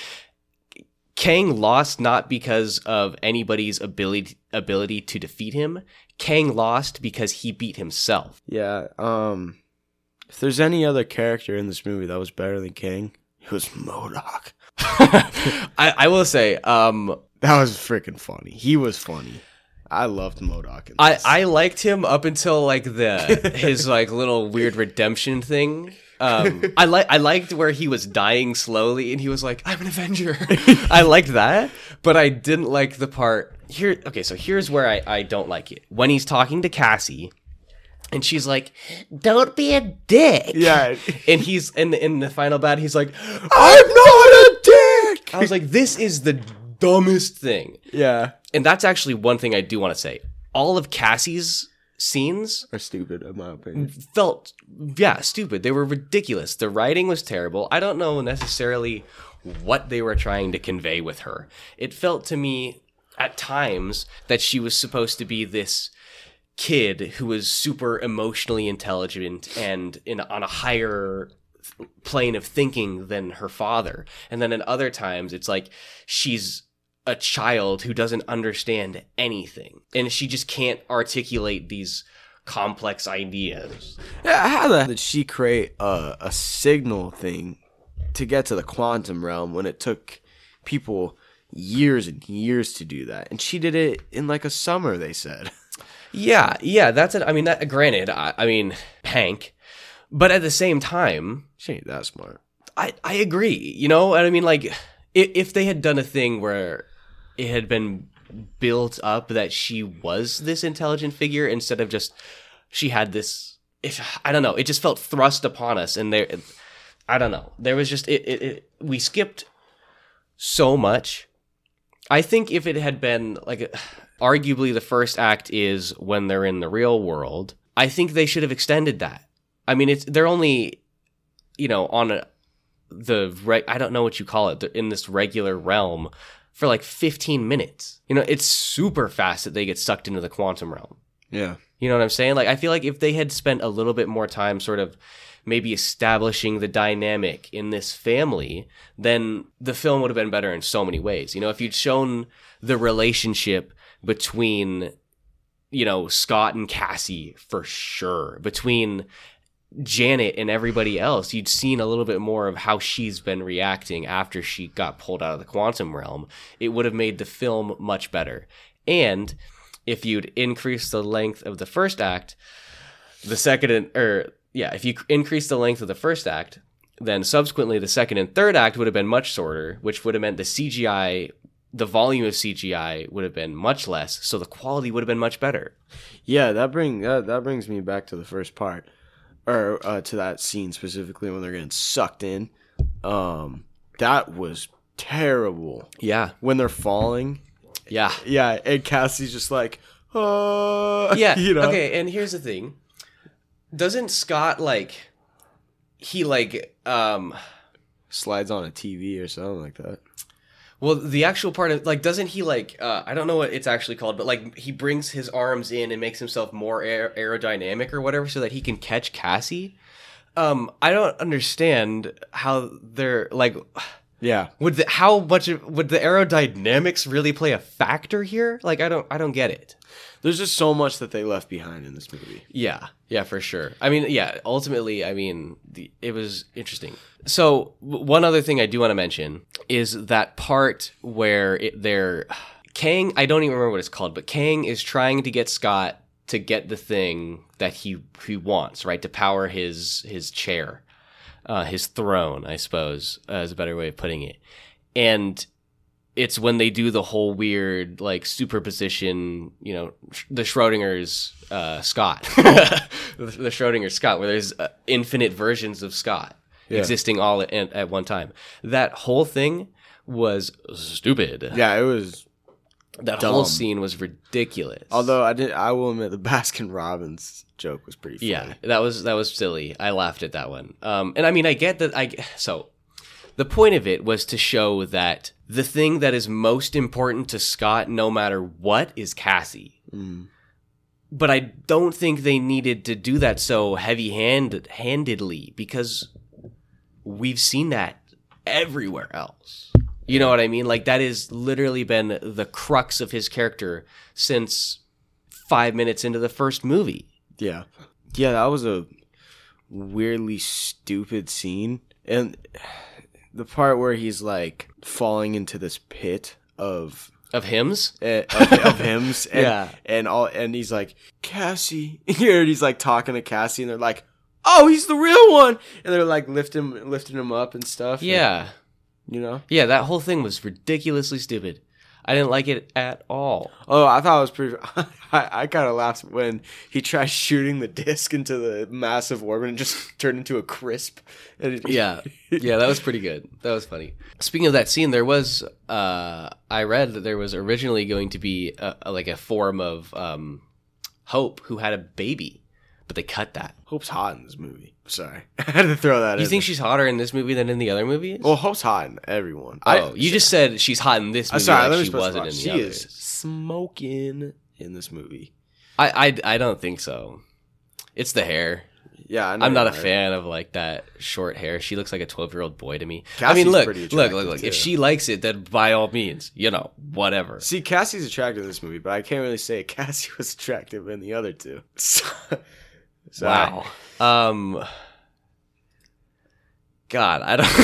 Kang lost not because of anybody's ability ability to defeat him. Kang lost because he beat himself. Yeah. Um, if there's any other character in this movie that was better than King, it was MODOK. I, I will say, um, That was freaking funny. He was funny. I loved MODOK. I. I liked him up until like the his like little weird redemption thing. Um, I like I liked where he was dying slowly and he was like, "I'm an Avenger." I liked that, but I didn't like the part here. Okay, so here's where I I don't like it when he's talking to Cassie, and she's like, "Don't be a dick." yeah. and he's in the, in the final bat. He's like, I'm not a dick. I was like, this is the dumbest thing. Yeah. And that's actually one thing I do want to say. All of Cassie's scenes Are stupid in my opinion. felt, yeah, stupid. They were ridiculous. The writing was terrible. I don't know necessarily what they were trying to convey with her. It felt to me at times that she was supposed to be this kid who was super emotionally intelligent and in on a higher plane of thinking than her father. And then at other times it's like she's a child who doesn't understand anything and she just can't articulate these complex ideas. Yeah, how the did she create a, a signal thing to get to the quantum realm when it took people years and years to do that? And she did it in like a summer, they said. Yeah, yeah, that's it. I mean, that granted, I, I mean, Hank, but at the same time, She ain't that smart. I I agree. You know, and I mean, like, if, if they had done a thing where it had been built up that she was this intelligent figure instead of just she had this. If I don't know, it just felt thrust upon us, and there, I don't know, there was just it. it, it we skipped so much. I think if it had been like, arguably the first act is when they're in the real world. I think they should have extended that. I mean, it's they're only, you know, on a the re- I don't know what you call it they're in this regular realm for like 15 minutes. You know, it's super fast that they get sucked into the quantum realm. Yeah. You know what I'm saying? Like I feel like if they had spent a little bit more time sort of maybe establishing the dynamic in this family, then the film would have been better in so many ways. You know, if you'd shown the relationship between you know, Scott and Cassie for sure, between Janet and everybody else, you'd seen a little bit more of how she's been reacting after she got pulled out of the quantum realm. It would have made the film much better. And if you'd increase the length of the first act, the second and, or yeah, if you increase the length of the first act, then subsequently the second and third act would have been much shorter, which would have meant the CGI, the volume of CGI would have been much less, so the quality would have been much better. Yeah, that bring that, that brings me back to the first part. Or uh, to that scene specifically when they're getting sucked in. Um that was terrible. Yeah, When they're falling. yeah. Yeah, and Cassie's just like, uh yeah you know. okay and here's the thing doesn't scott like he like um Slides on a TV or something like that. well the actual part of like doesn't he like uh i don't know what it's actually called but like he brings his arms in and makes himself more aer- aerodynamic or whatever so that he can catch cassie um i don't understand how they're like Yeah. would the how much of, would the aerodynamics really play a factor here like i don't i don't get it There's just so much that they left behind in this movie. Yeah, yeah, for sure. I mean, yeah, ultimately, I mean, the, it was interesting. So, one other thing I do want to mention is that part where it, they're Kang, I don't even remember what it's called, but Kang is trying to get Scott to get the thing that he he wants, right? To power his his chair, uh, his throne, I suppose, uh, is a better way of putting it. And it's when they do the whole weird like superposition, you know, the Schrodinger's uh, Scott, the Schrodinger Scott, where there's uh, infinite versions of Scott Yeah. existing all at, at one time. That whole thing was stupid. Yeah, it was. that dumb. whole scene was ridiculous. Although I did, I will admit the Baskin Robbins joke was pretty funny. Yeah, that was that was silly. I laughed at that one. Um, and I mean, I get that. I so the point of it was to show that the thing that is most important to Scott, no matter what, is Cassie. Mm. But I don't think they needed to do that so heavy hand handedly because we've seen that everywhere else. You know what I mean? Like that has literally been the crux of his character since five minutes into the first movie. Yeah. Yeah, that was a weirdly stupid scene. And the part where he's like falling into this pit of Of hymns? eh, of, of hymns and, Yeah. and all and he's like Cassie here and he's like talking to Cassie and they're like oh he's the real one and they're like lifting lifting him up and stuff and, Yeah. you know Yeah, that whole thing was ridiculously stupid. I didn't like it at all. oh I thought it was pretty I, I kind of laughed when he tried shooting the disc into the massive orb and just turned into a crisp it, Yeah. Yeah, that was pretty good. That was funny. Speaking of that scene, there was uh I read that there was originally going to be a, a- like a form of um Hope who had a baby, but they cut that. Hope's hot in this movie sorry I had to throw that You in think she's hotter in this movie than in the other movies? well Hope's hot in everyone oh, you just said she's hot in this movie. I'm sorry like she wasn't in the she others. is smoking in this movie I, I I don't think so. It's the hair. yeah I know I'm not a right? fan of like that short hair. She looks like a 12 year old boy to me. I Cassie's mean, look, look, look, look. If she likes it, then by all means, you know, whatever. See, Cassie's attractive in this movie, but I can't really say Cassie was attractive in the other two. So, Wow. Um. God, I don't.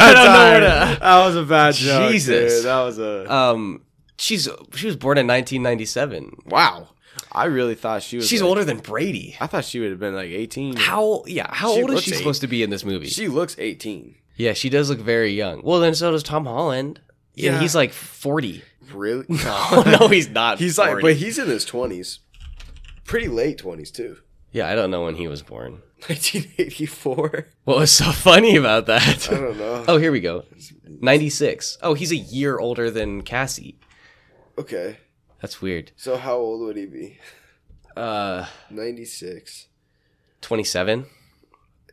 I don't know where to. That was a bad joke. Jesus. dude. That was a Um, she's she was born in 1997. wow. I really thought she was. She's like- older than Brady. I thought she would have been like eighteen. How? Yeah. How She old is she eight. supposed to be in this movie? She looks eighteen. yeah, she does look very young. Well, then so does Tom Holland. Yeah, Yeah. he's like 40. Really? Oh no, he's not. he's like, but he's in his twenties. Pretty late twenties too. Yeah, I don't know when he was born. 1984. What was so funny about that? I don't know. Oh, here we go. 96. Oh, he's a year older than Cassie. Okay. That's weird. So how old would he be? Uh, 96. 27.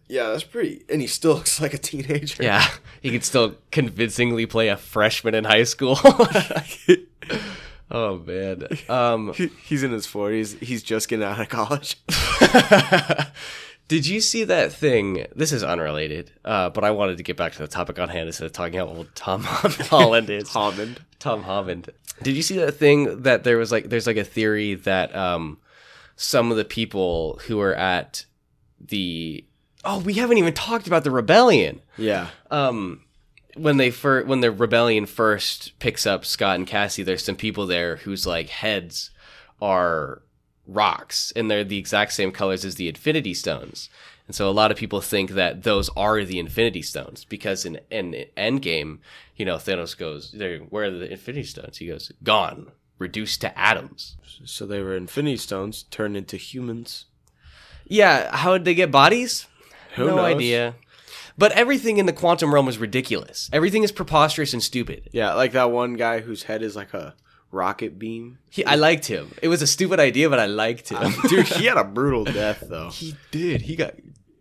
Yeah, that's pretty. And he still looks like a teenager. Yeah, he could still convincingly play a freshman in high school. oh man. Um, He- He's in his 40s. He's just getting out of college. did you see that thing? This is unrelated, uh, but I wanted to get back to the topic on hand instead of talking how old Tom Holland is. Hammond. Tom Holland. Did you see that thing that there was like there's like a theory that um some of the people who are at the oh we haven't even talked about the rebellion Yeah. um when they fir- when the rebellion first picks up Scott and Cassie there's some people there whose like heads are rocks and they're the exact same colors as the infinity stones. And so a lot of people think that those are the infinity stones because in in endgame you know Thanos goes where are the infinity stones? He goes gone reduced to atoms. So they were Infinity Stones turned into humans. yeah how did they get bodies? Who no knows? idea. But everything in the quantum realm is ridiculous. Everything is preposterous and stupid. Yeah, like that one guy whose head is like a rocket beam. He, I liked him. It was a stupid idea, but I liked him. Dude, he had a brutal death though. he did. He got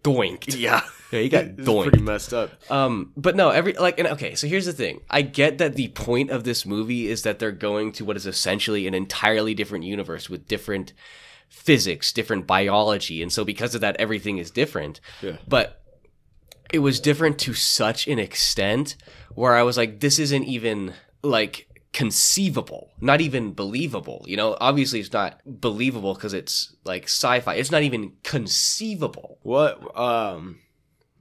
doinked. Yeah. Yeah, he got doinked. pretty messed up. Um, but no, every like, and okay. So here's the thing. I get that the point of this movie is that they're going to what is essentially an entirely different universe with different physics, different biology, and so because of that, everything is different. Yeah. But it was different to such an extent where I was like, this isn't even like conceivable, not even believable. You know, obviously it's not believable because it's like sci-fi. It's not even conceivable. What um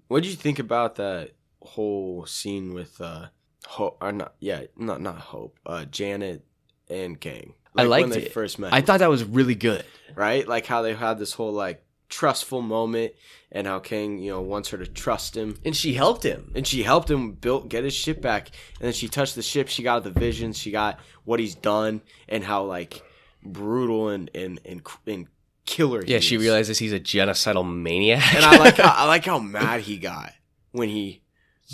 what did you think about that whole scene with uh Hope or not yeah, not not Hope, uh Janet and Kang. I liked when they it. first met. I thought that was really good. right? Like how they had this whole like trustful moment and how Kang, you know, wants her to trust him. And she helped him. And she helped him build get his ship back. And then she touched the ship, she got the visions, she got what he's done and how like brutal and and and, and killer he Yeah, she is. realizes he's a genocidal maniac. And I like how, I like how mad he got when he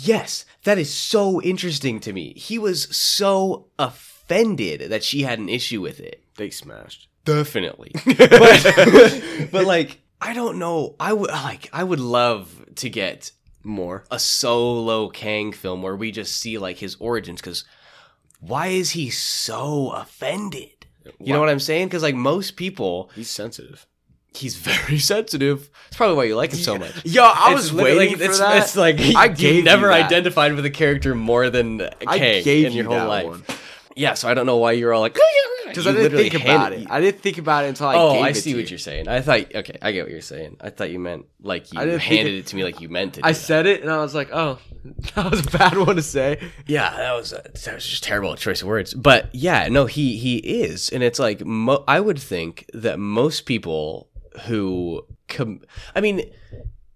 Yes, that is so interesting to me. He was so offended that she had an issue with it. they smashed. Definitely. but, but like I don't know. I would like I would love to get More. a solo Kang film where we just see like his origins cuz why is he so offended? You know what I'm saying? Cuz like most people He's sensitive. he's very sensitive. That's probably why you like him so much. Yo, I It's was waiting for it's, that. It's like I gave never identified with a character more than Kang in your you whole that life. one. Yeah, so I don't know why you're all like oh, Because I didn't think about it. I didn't think about it until I oh, I see what you. you're saying. I thought okay, I get what you're saying. I thought you meant like you handed it- it to me like you meant it. I said it and I was like, oh, that was a bad one to say. Yeah, that was a, that was just terrible choice of words. But yeah, no, he he is, and it's like mo- I would think that most people who com- I mean,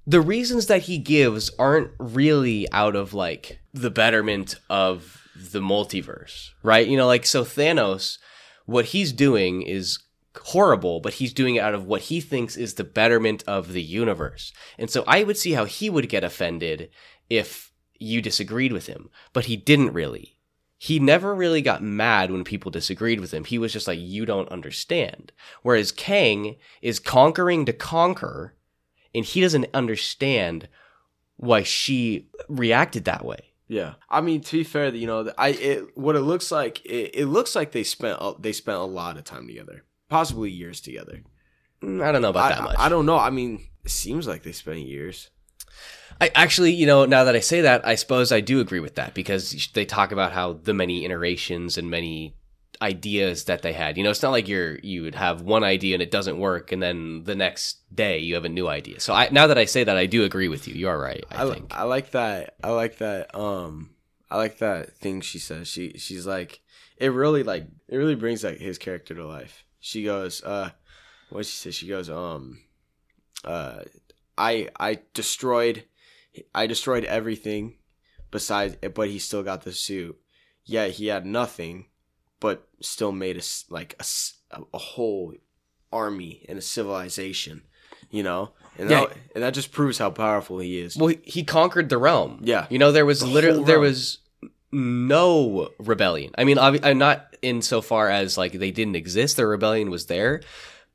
the reasons that he gives aren't really out of like the betterment of the multiverse, right? You know, like so Thanos, what he's doing is horrible, but he's doing it out of what he thinks is the betterment of the universe. And so I would see how he would get offended if you disagreed with him, but he didn't really. He never really got mad when people disagreed with him. He was just like, you don't understand. Whereas Kang is conquering to conquer, and he doesn't understand why she reacted that way. Yeah, I mean to be fair, you know, I it, what it looks like, it, it looks like they spent a- they spent a lot of time together, possibly years together. Mm, I don't know about I, that much. I don't know. I mean, it seems like they spent years. I actually, you know, now that I say that, I suppose I do agree with that because they talk about how the many iterations and many ideas that they had. You know, it's not like you're you would have one idea and it doesn't work, and then the next day you have a new idea. So I, now that I say that, I do agree with you. You are right. I, I, think. I like that. I like that. Um, I like that thing she says. She she's like, it really like it really brings like his character to life. She goes, uh, what she says? She goes, um, uh, I I destroyed, I destroyed everything, besides, but he still got the suit. Yeah, he had nothing, but still made us like a whole army and a civilization. You know, and Yeah. that, and that just proves how powerful he is. well, he- conquered the realm. Yeah. You know, there was The literally there was no rebellion. I mean, I'm uh, not insofar as like they didn't exist. The rebellion was there,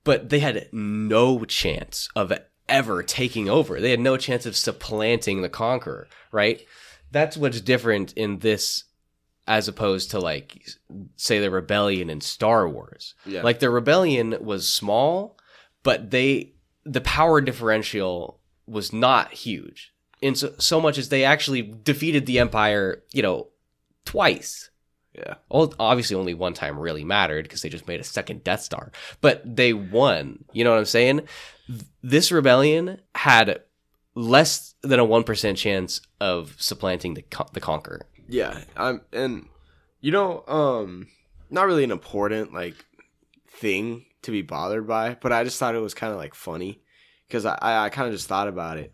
but they had no chance of ever taking over. They had no chance of supplanting the conqueror. Right. That's what's different in this, as opposed to like, say, the rebellion in Star Wars. Yeah. Like the rebellion was small, but they the power differential was not huge. In so, so much as they actually defeated the empire, you know, twice. yeah. Well, obviously only one time really mattered because they just made a second Death Star, but they won. You know what I'm saying? This rebellion had less than a 1% chance of supplanting the the conqueror. Yeah. I'm and you know, um not really an important like thing to be bothered by, but I just thought it was kind of like funny because I I, I kind of just thought about it.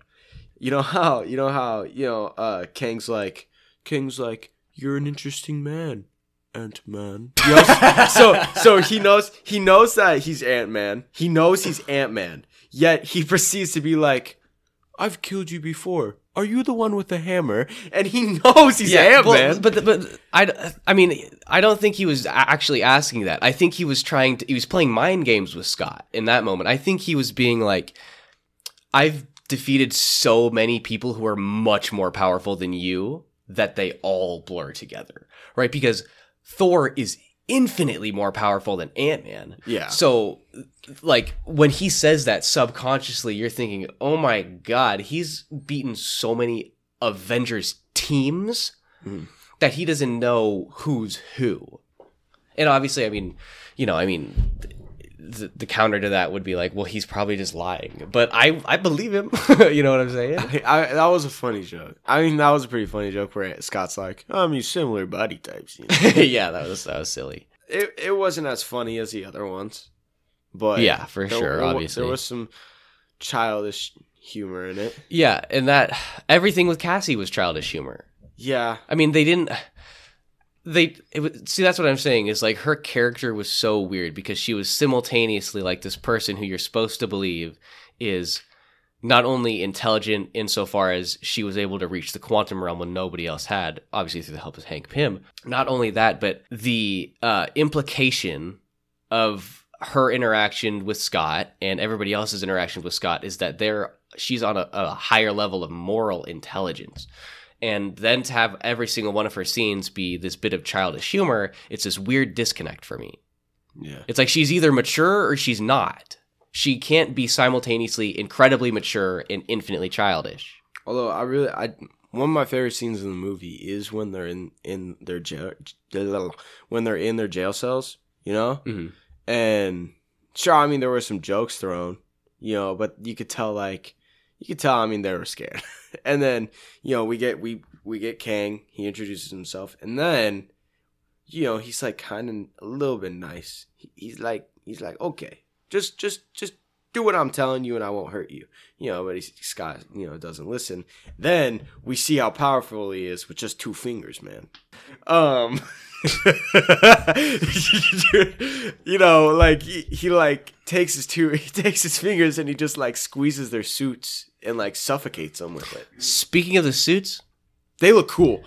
You know how you know how you know uh Kang's like Kang's like you're an interesting man, Ant Man. You know? so so he knows he knows that he's Ant Man. He knows he's Ant Man. Yet he proceeds to be like, "I've killed you before. Are you the one with the hammer?" And he knows he's Ant well, Man. but but I, I mean I don't think he was actually asking that. I think he was trying to he was playing mind games with Scott in that moment. I think he was being like I've defeated so many people who are much more powerful than you that they all blur together. Right? Because Thor is infinitely more powerful than Ant-Man. Yeah. So like when he says that subconsciously you're thinking, "Oh my god, he's beaten so many Avengers teams Mhm. that he doesn't know who's who." And obviously, I mean, you know, I mean the, the counter to that would be like, well, he's probably just lying. But I I believe him. you know what I'm saying? I, that was a funny joke. I mean, that was a pretty funny joke where Scott's like, I mean, similar body types. You know? yeah, that was that was silly. it, it wasn't as funny as the other ones. But Yeah, for there- sure, there obviously. There was some childish humor in it. Yeah, and that everything with Cassie was childish humor. Yeah, I mean, they didn't. They it was, see that's what I'm saying is like her character was so weird because she was simultaneously like this person who you're supposed to believe is not only intelligent insofar as she was able to reach the quantum realm when nobody else had, obviously through the help of Hank Pym. Not only that, but the uh, implication of her interaction with Scott and everybody else's interaction with Scott is that they're she's on a, a higher level of moral intelligence and then to have every single one of her scenes be this bit of childish humor, it's this weird disconnect for me. yeah. It's like she's either mature or she's not. She can't be simultaneously incredibly mature and infinitely childish. Although I really, I one of my favorite scenes in the movie is when they're in in their jail when they're in their jail cells. You know, Mhm. And sure, I mean there were some jokes thrown, you know, but you could tell like you could tell. I mean they were scared, and then you know we get we we get Kang. He introduces himself, and then you know he's like kind of a little bit nice. He, he's like he's like okay, just just just do what I'm telling you, and I won't hurt you. You know, but he's, Scott, you know, doesn't listen. Then we see how powerful he is with just two fingers, man. Um, you know, like he, he like takes his two, he takes his fingers and he just like squeezes their suits and like suffocates them with it. Speaking of the suits, They look cool.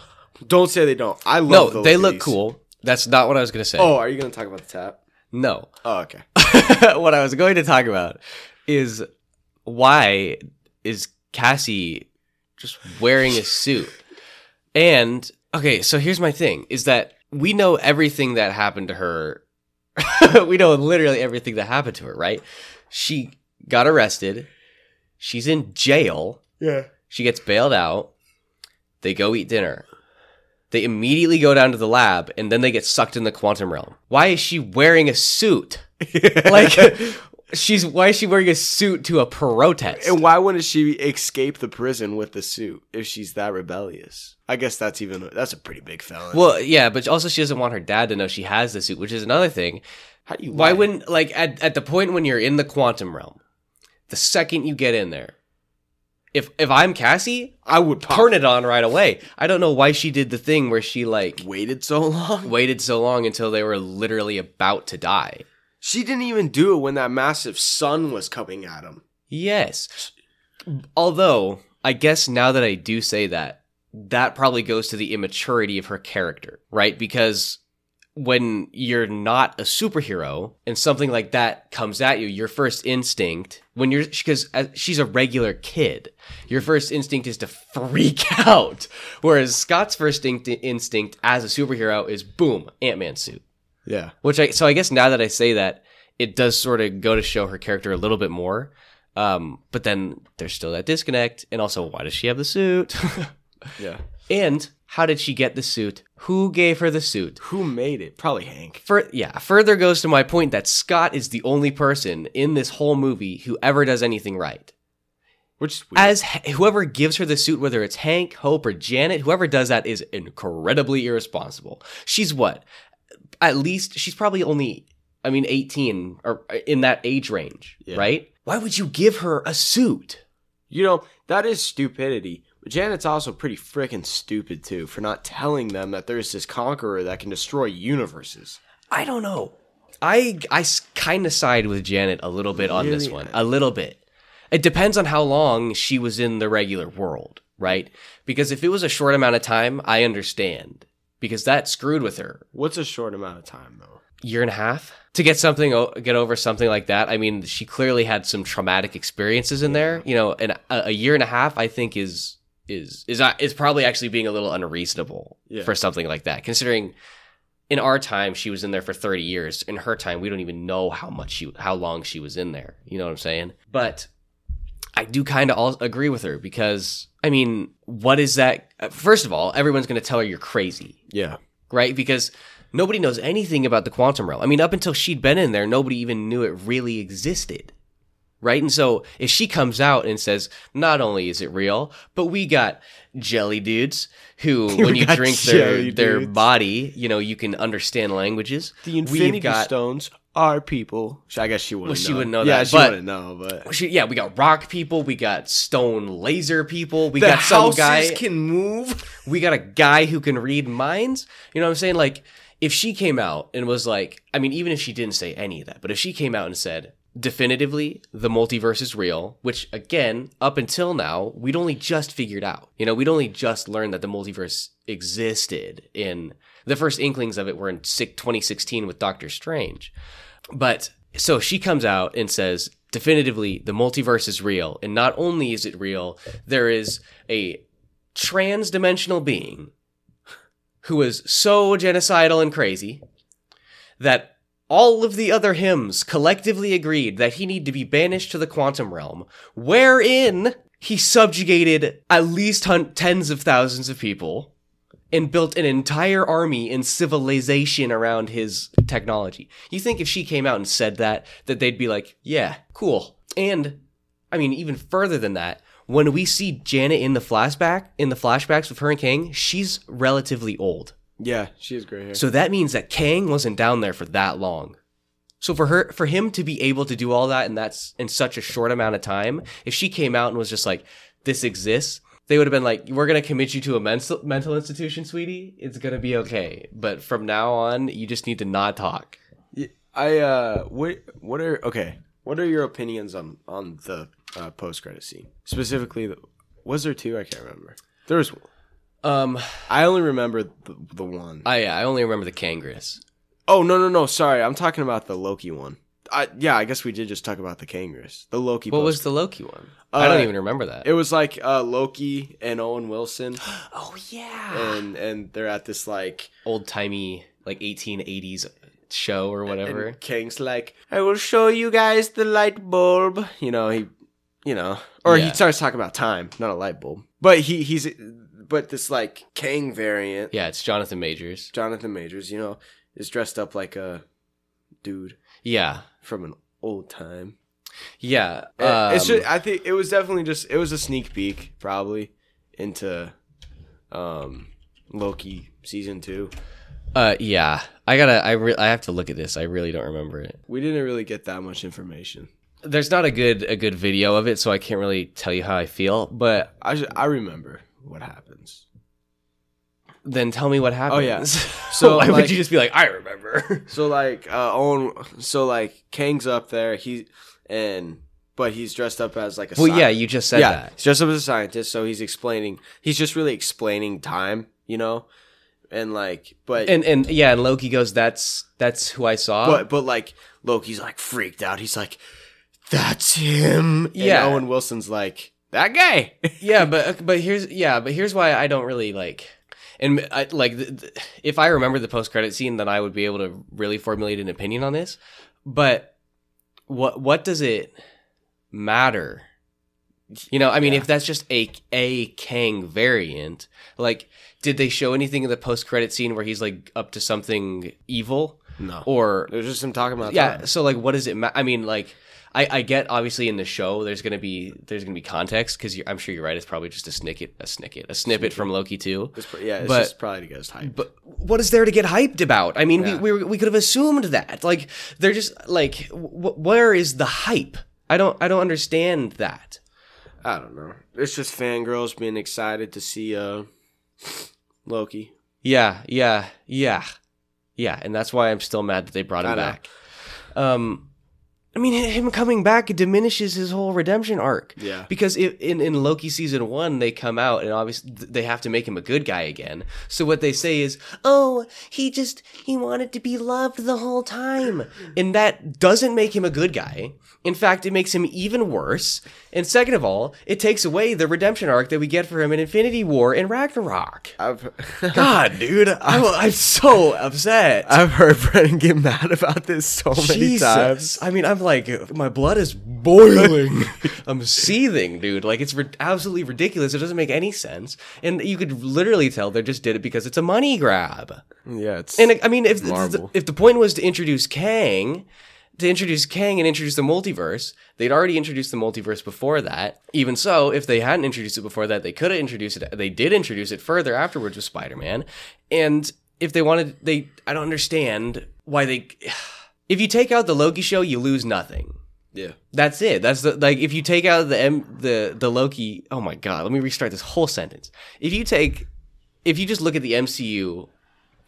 Don't say they don't. I love. no, the they look these. cool. That's not what I was going to say. Oh, are you gonna talk about the tap? No. Oh, okay. what I was going to talk about is why is Cassie just wearing a suit? And okay, so here's my thing is that we know everything that happened to her. we know literally everything that happened to her, right? She got arrested. She's in jail. Yeah. She gets bailed out. They go eat dinner. They immediately go down to the lab and then they get sucked in the quantum realm. Why is she wearing a suit? like she's why is she wearing a suit to a protest? And why wouldn't she escape the prison with the suit if she's that rebellious? I guess that's even that's a pretty big felony. Well, yeah, but also she doesn't want her dad to know she has the suit, which is another thing. how do you Why lie? wouldn't like at, at the point when you're in the quantum realm, the second you get in there, if if I'm Cassie, I would pop- turn it on right away. I don't know why she did the thing where she like waited so long? waited so long until they were literally about to die. She didn't even do it when that massive sun was coming at him. Yes. Although, I guess now that I do say that, that probably goes to the immaturity of her character, right? Because when you're not a superhero and something like that comes at you, your first instinct, when you're, because uh, she's a regular kid, your first instinct is to freak out. Whereas Scott's first instinct, instinct as a superhero is boom, Ant Man suit. Yeah. Which I so I guess now that I say that, it does sort of go to show her character a little bit more. Um, but then there's still that disconnect, and also why does she have the suit? Yeah. and how did she get the suit? Who gave her the suit? Who made it? Probably Hank. For yeah, further goes to my point that Scott is the only person in this whole movie who ever does anything right. Which. As whoever gives her the suit, whether it's Hank, Hope, or Janet, whoever does that is incredibly irresponsible. She's what? At least she's probably only, I mean, 18 or uh, in that age range, Yeah. right? Why would you give her a suit? you know, that is stupidity. But Janet's also pretty freaking stupid too for not telling them that there's this conqueror that can destroy universes. I don't know. I I kind of side with Janet a little bit on this one, a little bit. It depends on how long she was in the regular world, right? Because if it was a short amount of time, I understand because that screwed with her. What's a short amount of time though? year and a half to get something get over something like that. I mean, she clearly had some traumatic experiences in there. You know, and a, a year and a half, I think, is is is uh, is probably actually being a little unreasonable Yeah. for something like that, considering. In our time, she was in there for 30 years. In her time, we don't even know how much she, how long she was in there. You know what I'm saying? But I do kind of agree with her because, I mean, what is that? First of all, everyone's going to tell her you're crazy Yeah. right? Because nobody knows anything about the quantum realm. I mean, up until she'd been in there, nobody even knew it really existed. right? And so if she comes out and says, not only is it real, but we got jelly dudes who, when you drink their their body, you know, you can understand languages. The Infinity Stones are people. I guess she wouldn't. Well, she know. wouldn't know Yeah, that, she wouldn't know. But She- yeah, we got rock people, we got stone laser people, we the got some houses guy, can move. we got a guy who can read minds. You know what I'm saying? Like, if she came out and was like, I mean, even if she didn't say any of that, but if she came out and said, definitively, the multiverse is real, which again, up until now, we'd only just figured out. You know, we'd only just learned that the multiverse existed in the first inklings of it were in sick 2016 with Doctor Strange. But so she comes out and says, definitively, the multiverse is real. And not only is it real, there is a trans dimensional being who is so genocidal and crazy that all of the other hymns collectively agreed that he need to be banished to the quantum realm, wherein he subjugated at least hun- tens of thousands of people and built an entire army and civilization around his technology. You think if she came out and said that, that they'd be like, yeah, cool. And I mean, even further than that, when we see Janet in the flashback, in the flashbacks with her and Kang, she's relatively old. Yeah, she has gray hair. So that means that Kang wasn't down there for that long. So for her, for him to be able to do all that and that's in such a short amount of time, if she came out and was just like, "This exists," they would have been like, "We're gonna commit you to a mental mental institution, sweetie. It's gonna be okay. But from now on, you just need to not talk." I uh, what what are okay? What are your opinions on on the uh, post credit scene specifically? The, was there two? I can't remember. There was. Um, I only remember the, the one. I I only remember the Kangress. Oh no no no! Sorry, I'm talking about the Loki one. I yeah, I guess we did just talk about the Kangaroo. The Loki. What was the Loki one? I Uh, don't even remember that. It was like uh, Loki and Owen Wilson, oh yeah, and and they're at this like old timey like 1880s show or whatever. And Kang's like, I will show you guys the light bulb. You know, he, you know, or Yeah. he starts talking about time, not a light bulb. But he he's, but this like Kang variant, yeah, it's Jonathan Majors. Jonathan Majors, you know, is dressed up like a dude Yeah, from an old time. yeah. It's um, just, I think it was definitely just, it was a sneak peek probably into, um, Loki season two. Uh, yeah. I gotta. I re- I have to look at this. I really don't remember it. We didn't really get that much information. There's not a good a good video of it, so I can't really tell you how I feel. But I ju- I remember what happens. Then tell me what happens. Oh, yeah. So why like- would you just be like, I remember? So like uh Owen so like Kang's up there, he and but he's dressed up as like a well, sci- yeah, you just said yeah, that. he's dressed up as a scientist, so he's explaining he's just really explaining time, you know? And like but And and yeah, and Loki goes, "That's that's who I saw." but but like Loki's like freaked out. He's like, That's him. And Yeah. Owen Wilson's like, That guy. yeah, but but here's yeah, but here's why I don't really like. And I, like, th- th- if I remember the post credit scene, then I would be able to really formulate an opinion on this. But what what does it matter? You know, I mean, Yeah. if that's just a a Kang variant, like, did they show anything in the post credit scene where he's like up to something evil, no. or There's just some talking about yeah? time. So like, what does it? Ma- I mean, like. I, I get obviously in the show there's gonna be there's gonna be context because I'm sure you're right it's probably just a snippet a snippet a snippet from Loki too It's, yeah, it's But- just probably to get us hyped. but what is there to get hyped about? I mean, Yeah. we, we we could have assumed that. Like, they're just like, wh- where is the hype? I don't I don't understand that. I don't know. It's just fangirls being excited to see uh Loki. Yeah, yeah, yeah, yeah, and that's why I'm still mad that they brought him back. Um, I mean, him coming back diminishes his whole redemption arc. Yeah. Because if, in in Loki season one, they come out and obviously they have to make him a good guy again. So what they say is, "Oh, he just he wanted to be loved the whole time," and that doesn't make him a good guy. In fact, it makes him even worse. And second of all, it takes away the redemption arc that we get for him in Infinity War and Ragnarok. I've God, dude, I'm, I'm so upset. I've heard Brennan get mad about this so many times. I mean, I'm like, my blood is boiling. I'm seething, dude. Like, it's ri- absolutely ridiculous. It doesn't make any sense. And you could literally tell they just did it because it's a money grab. Yeah, it's And I mean, if Marvel. if the point was to introduce Kang, to introduce Kang and introduce the multiverse. They'd already introduced the multiverse before that. Even so, if they hadn't introduced it before that, they could have introduced it. They did introduce it further afterwards with Spider Man. And if they wanted, they, I don't understand why they. If you take out the Loki show, you lose nothing. Yeah. That's it. That's the like if you take out the M, the the Loki. Oh my god, let me restart this whole sentence. If you take if you just look at the MCU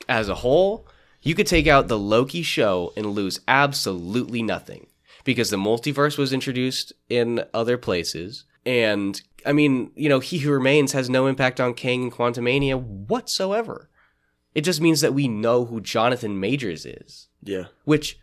as a whole, you could take out the Loki show and lose absolutely nothing because the multiverse was introduced in other places and I mean, you know, He Who Remains has no impact on Kang and Quantumania whatsoever. It just means that we know who Jonathan Majors is Yeah. which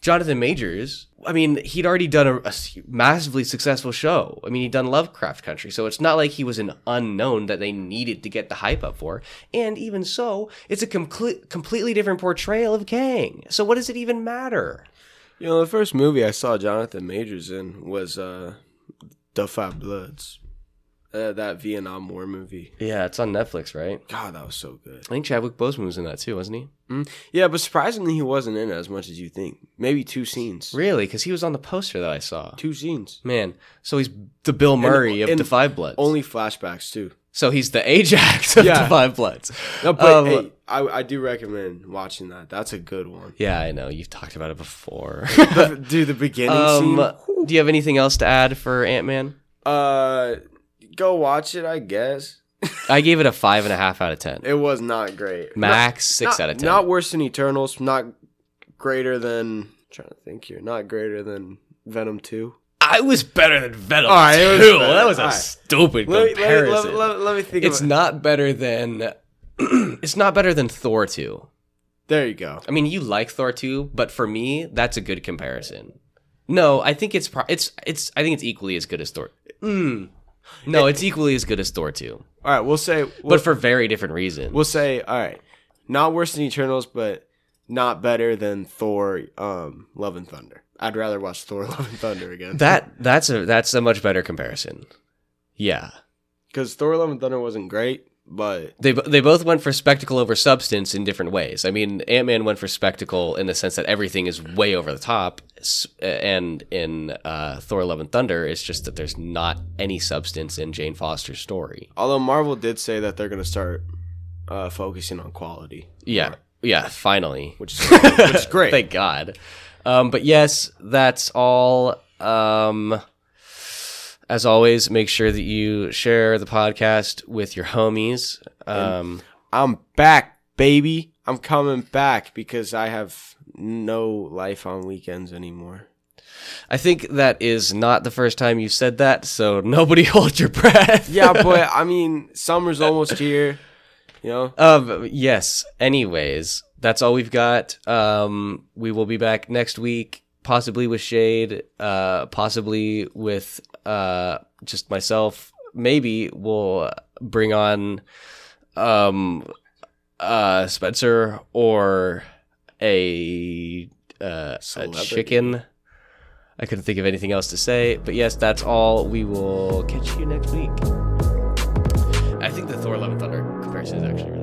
Jonathan Majors, I mean, he'd already done a, a massively successful show. I mean, he'd done Lovecraft Country, so it's not like he was an unknown that they needed to get the hype up for. And even so, it's a complete, completely different portrayal of Kang. So what does it even matter? You know, the first movie I saw Jonathan Majors in was uh, The Five Bloods. Uh, that Vietnam War movie. Yeah, it's on Netflix, right? God, that was so good. I think Chadwick Boseman was in that too, wasn't he? Yeah, but surprisingly, he wasn't in it as much as you think. Maybe two scenes. Really? Because he was on the poster that I saw. Two scenes. Man, so he's the Bill Murray of and the Five Bloods. Only flashbacks too. so he's the Ajax of Yeah. the Five Bloods. No, but Um, hey, I, I do recommend watching that. That's a good one. Yeah, I know. You've talked about it before. Dude, the beginning um, scene. do you have anything else to add for Ant Man? Uh, go watch it. I guess I gave it a five and a half out of ten. it was not great. Max six not, out of ten. Not worse than Eternals. Not greater than. trying to think here. Not greater than Venom Two. I was better than Venom All right, was That was a right. stupid Let me, let, me, comparison. let, let, let me think. it's of it. not better than. it's not better than Thor two. There you go. I mean, you like Thor two, but for me, that's a good comparison. No, I think it's pro- it's it's I think it's equally as good as Thor. Mm. No, it's equally as good as Thor two, All right, we'll say. We'll, but for very different reasons. we'll say. All right, not worse than Eternals, but not better than Thor. Um, Love and Thunder. I'd rather watch Thor: Love and Thunder again. That that's a that's a much better comparison. Yeah, because Thor: Love and Thunder wasn't great, but they they both went for spectacle over substance in different ways. I mean, Ant Man went for spectacle in the sense that everything is way over the top, and in uh, Thor: Love and Thunder, it's just that there's not any substance in Jane Foster's story. although Marvel did say that they're gonna start uh, focusing on quality, Yeah, yeah, finally, which is which is great. thank God. Um, but yes, that's all. Um, as always, make sure that you share the podcast with your homies. Um, I'm back, baby. I'm coming back because I have no life on weekends anymore. I think that is not the first time you've said that, so nobody hold your breath. Yeah, but I mean, summer's almost here. You know, Um, yes. Anyways, that's all we've got. Um, we will be back next week, possibly with Shade, uh, possibly with uh, just myself. Maybe we'll bring on um, uh, Spencer or a uh, a chicken. I couldn't think of anything else to say, but yes, that's all. We will catch you next week. I think the Thor Love and Thunder comparison is actually really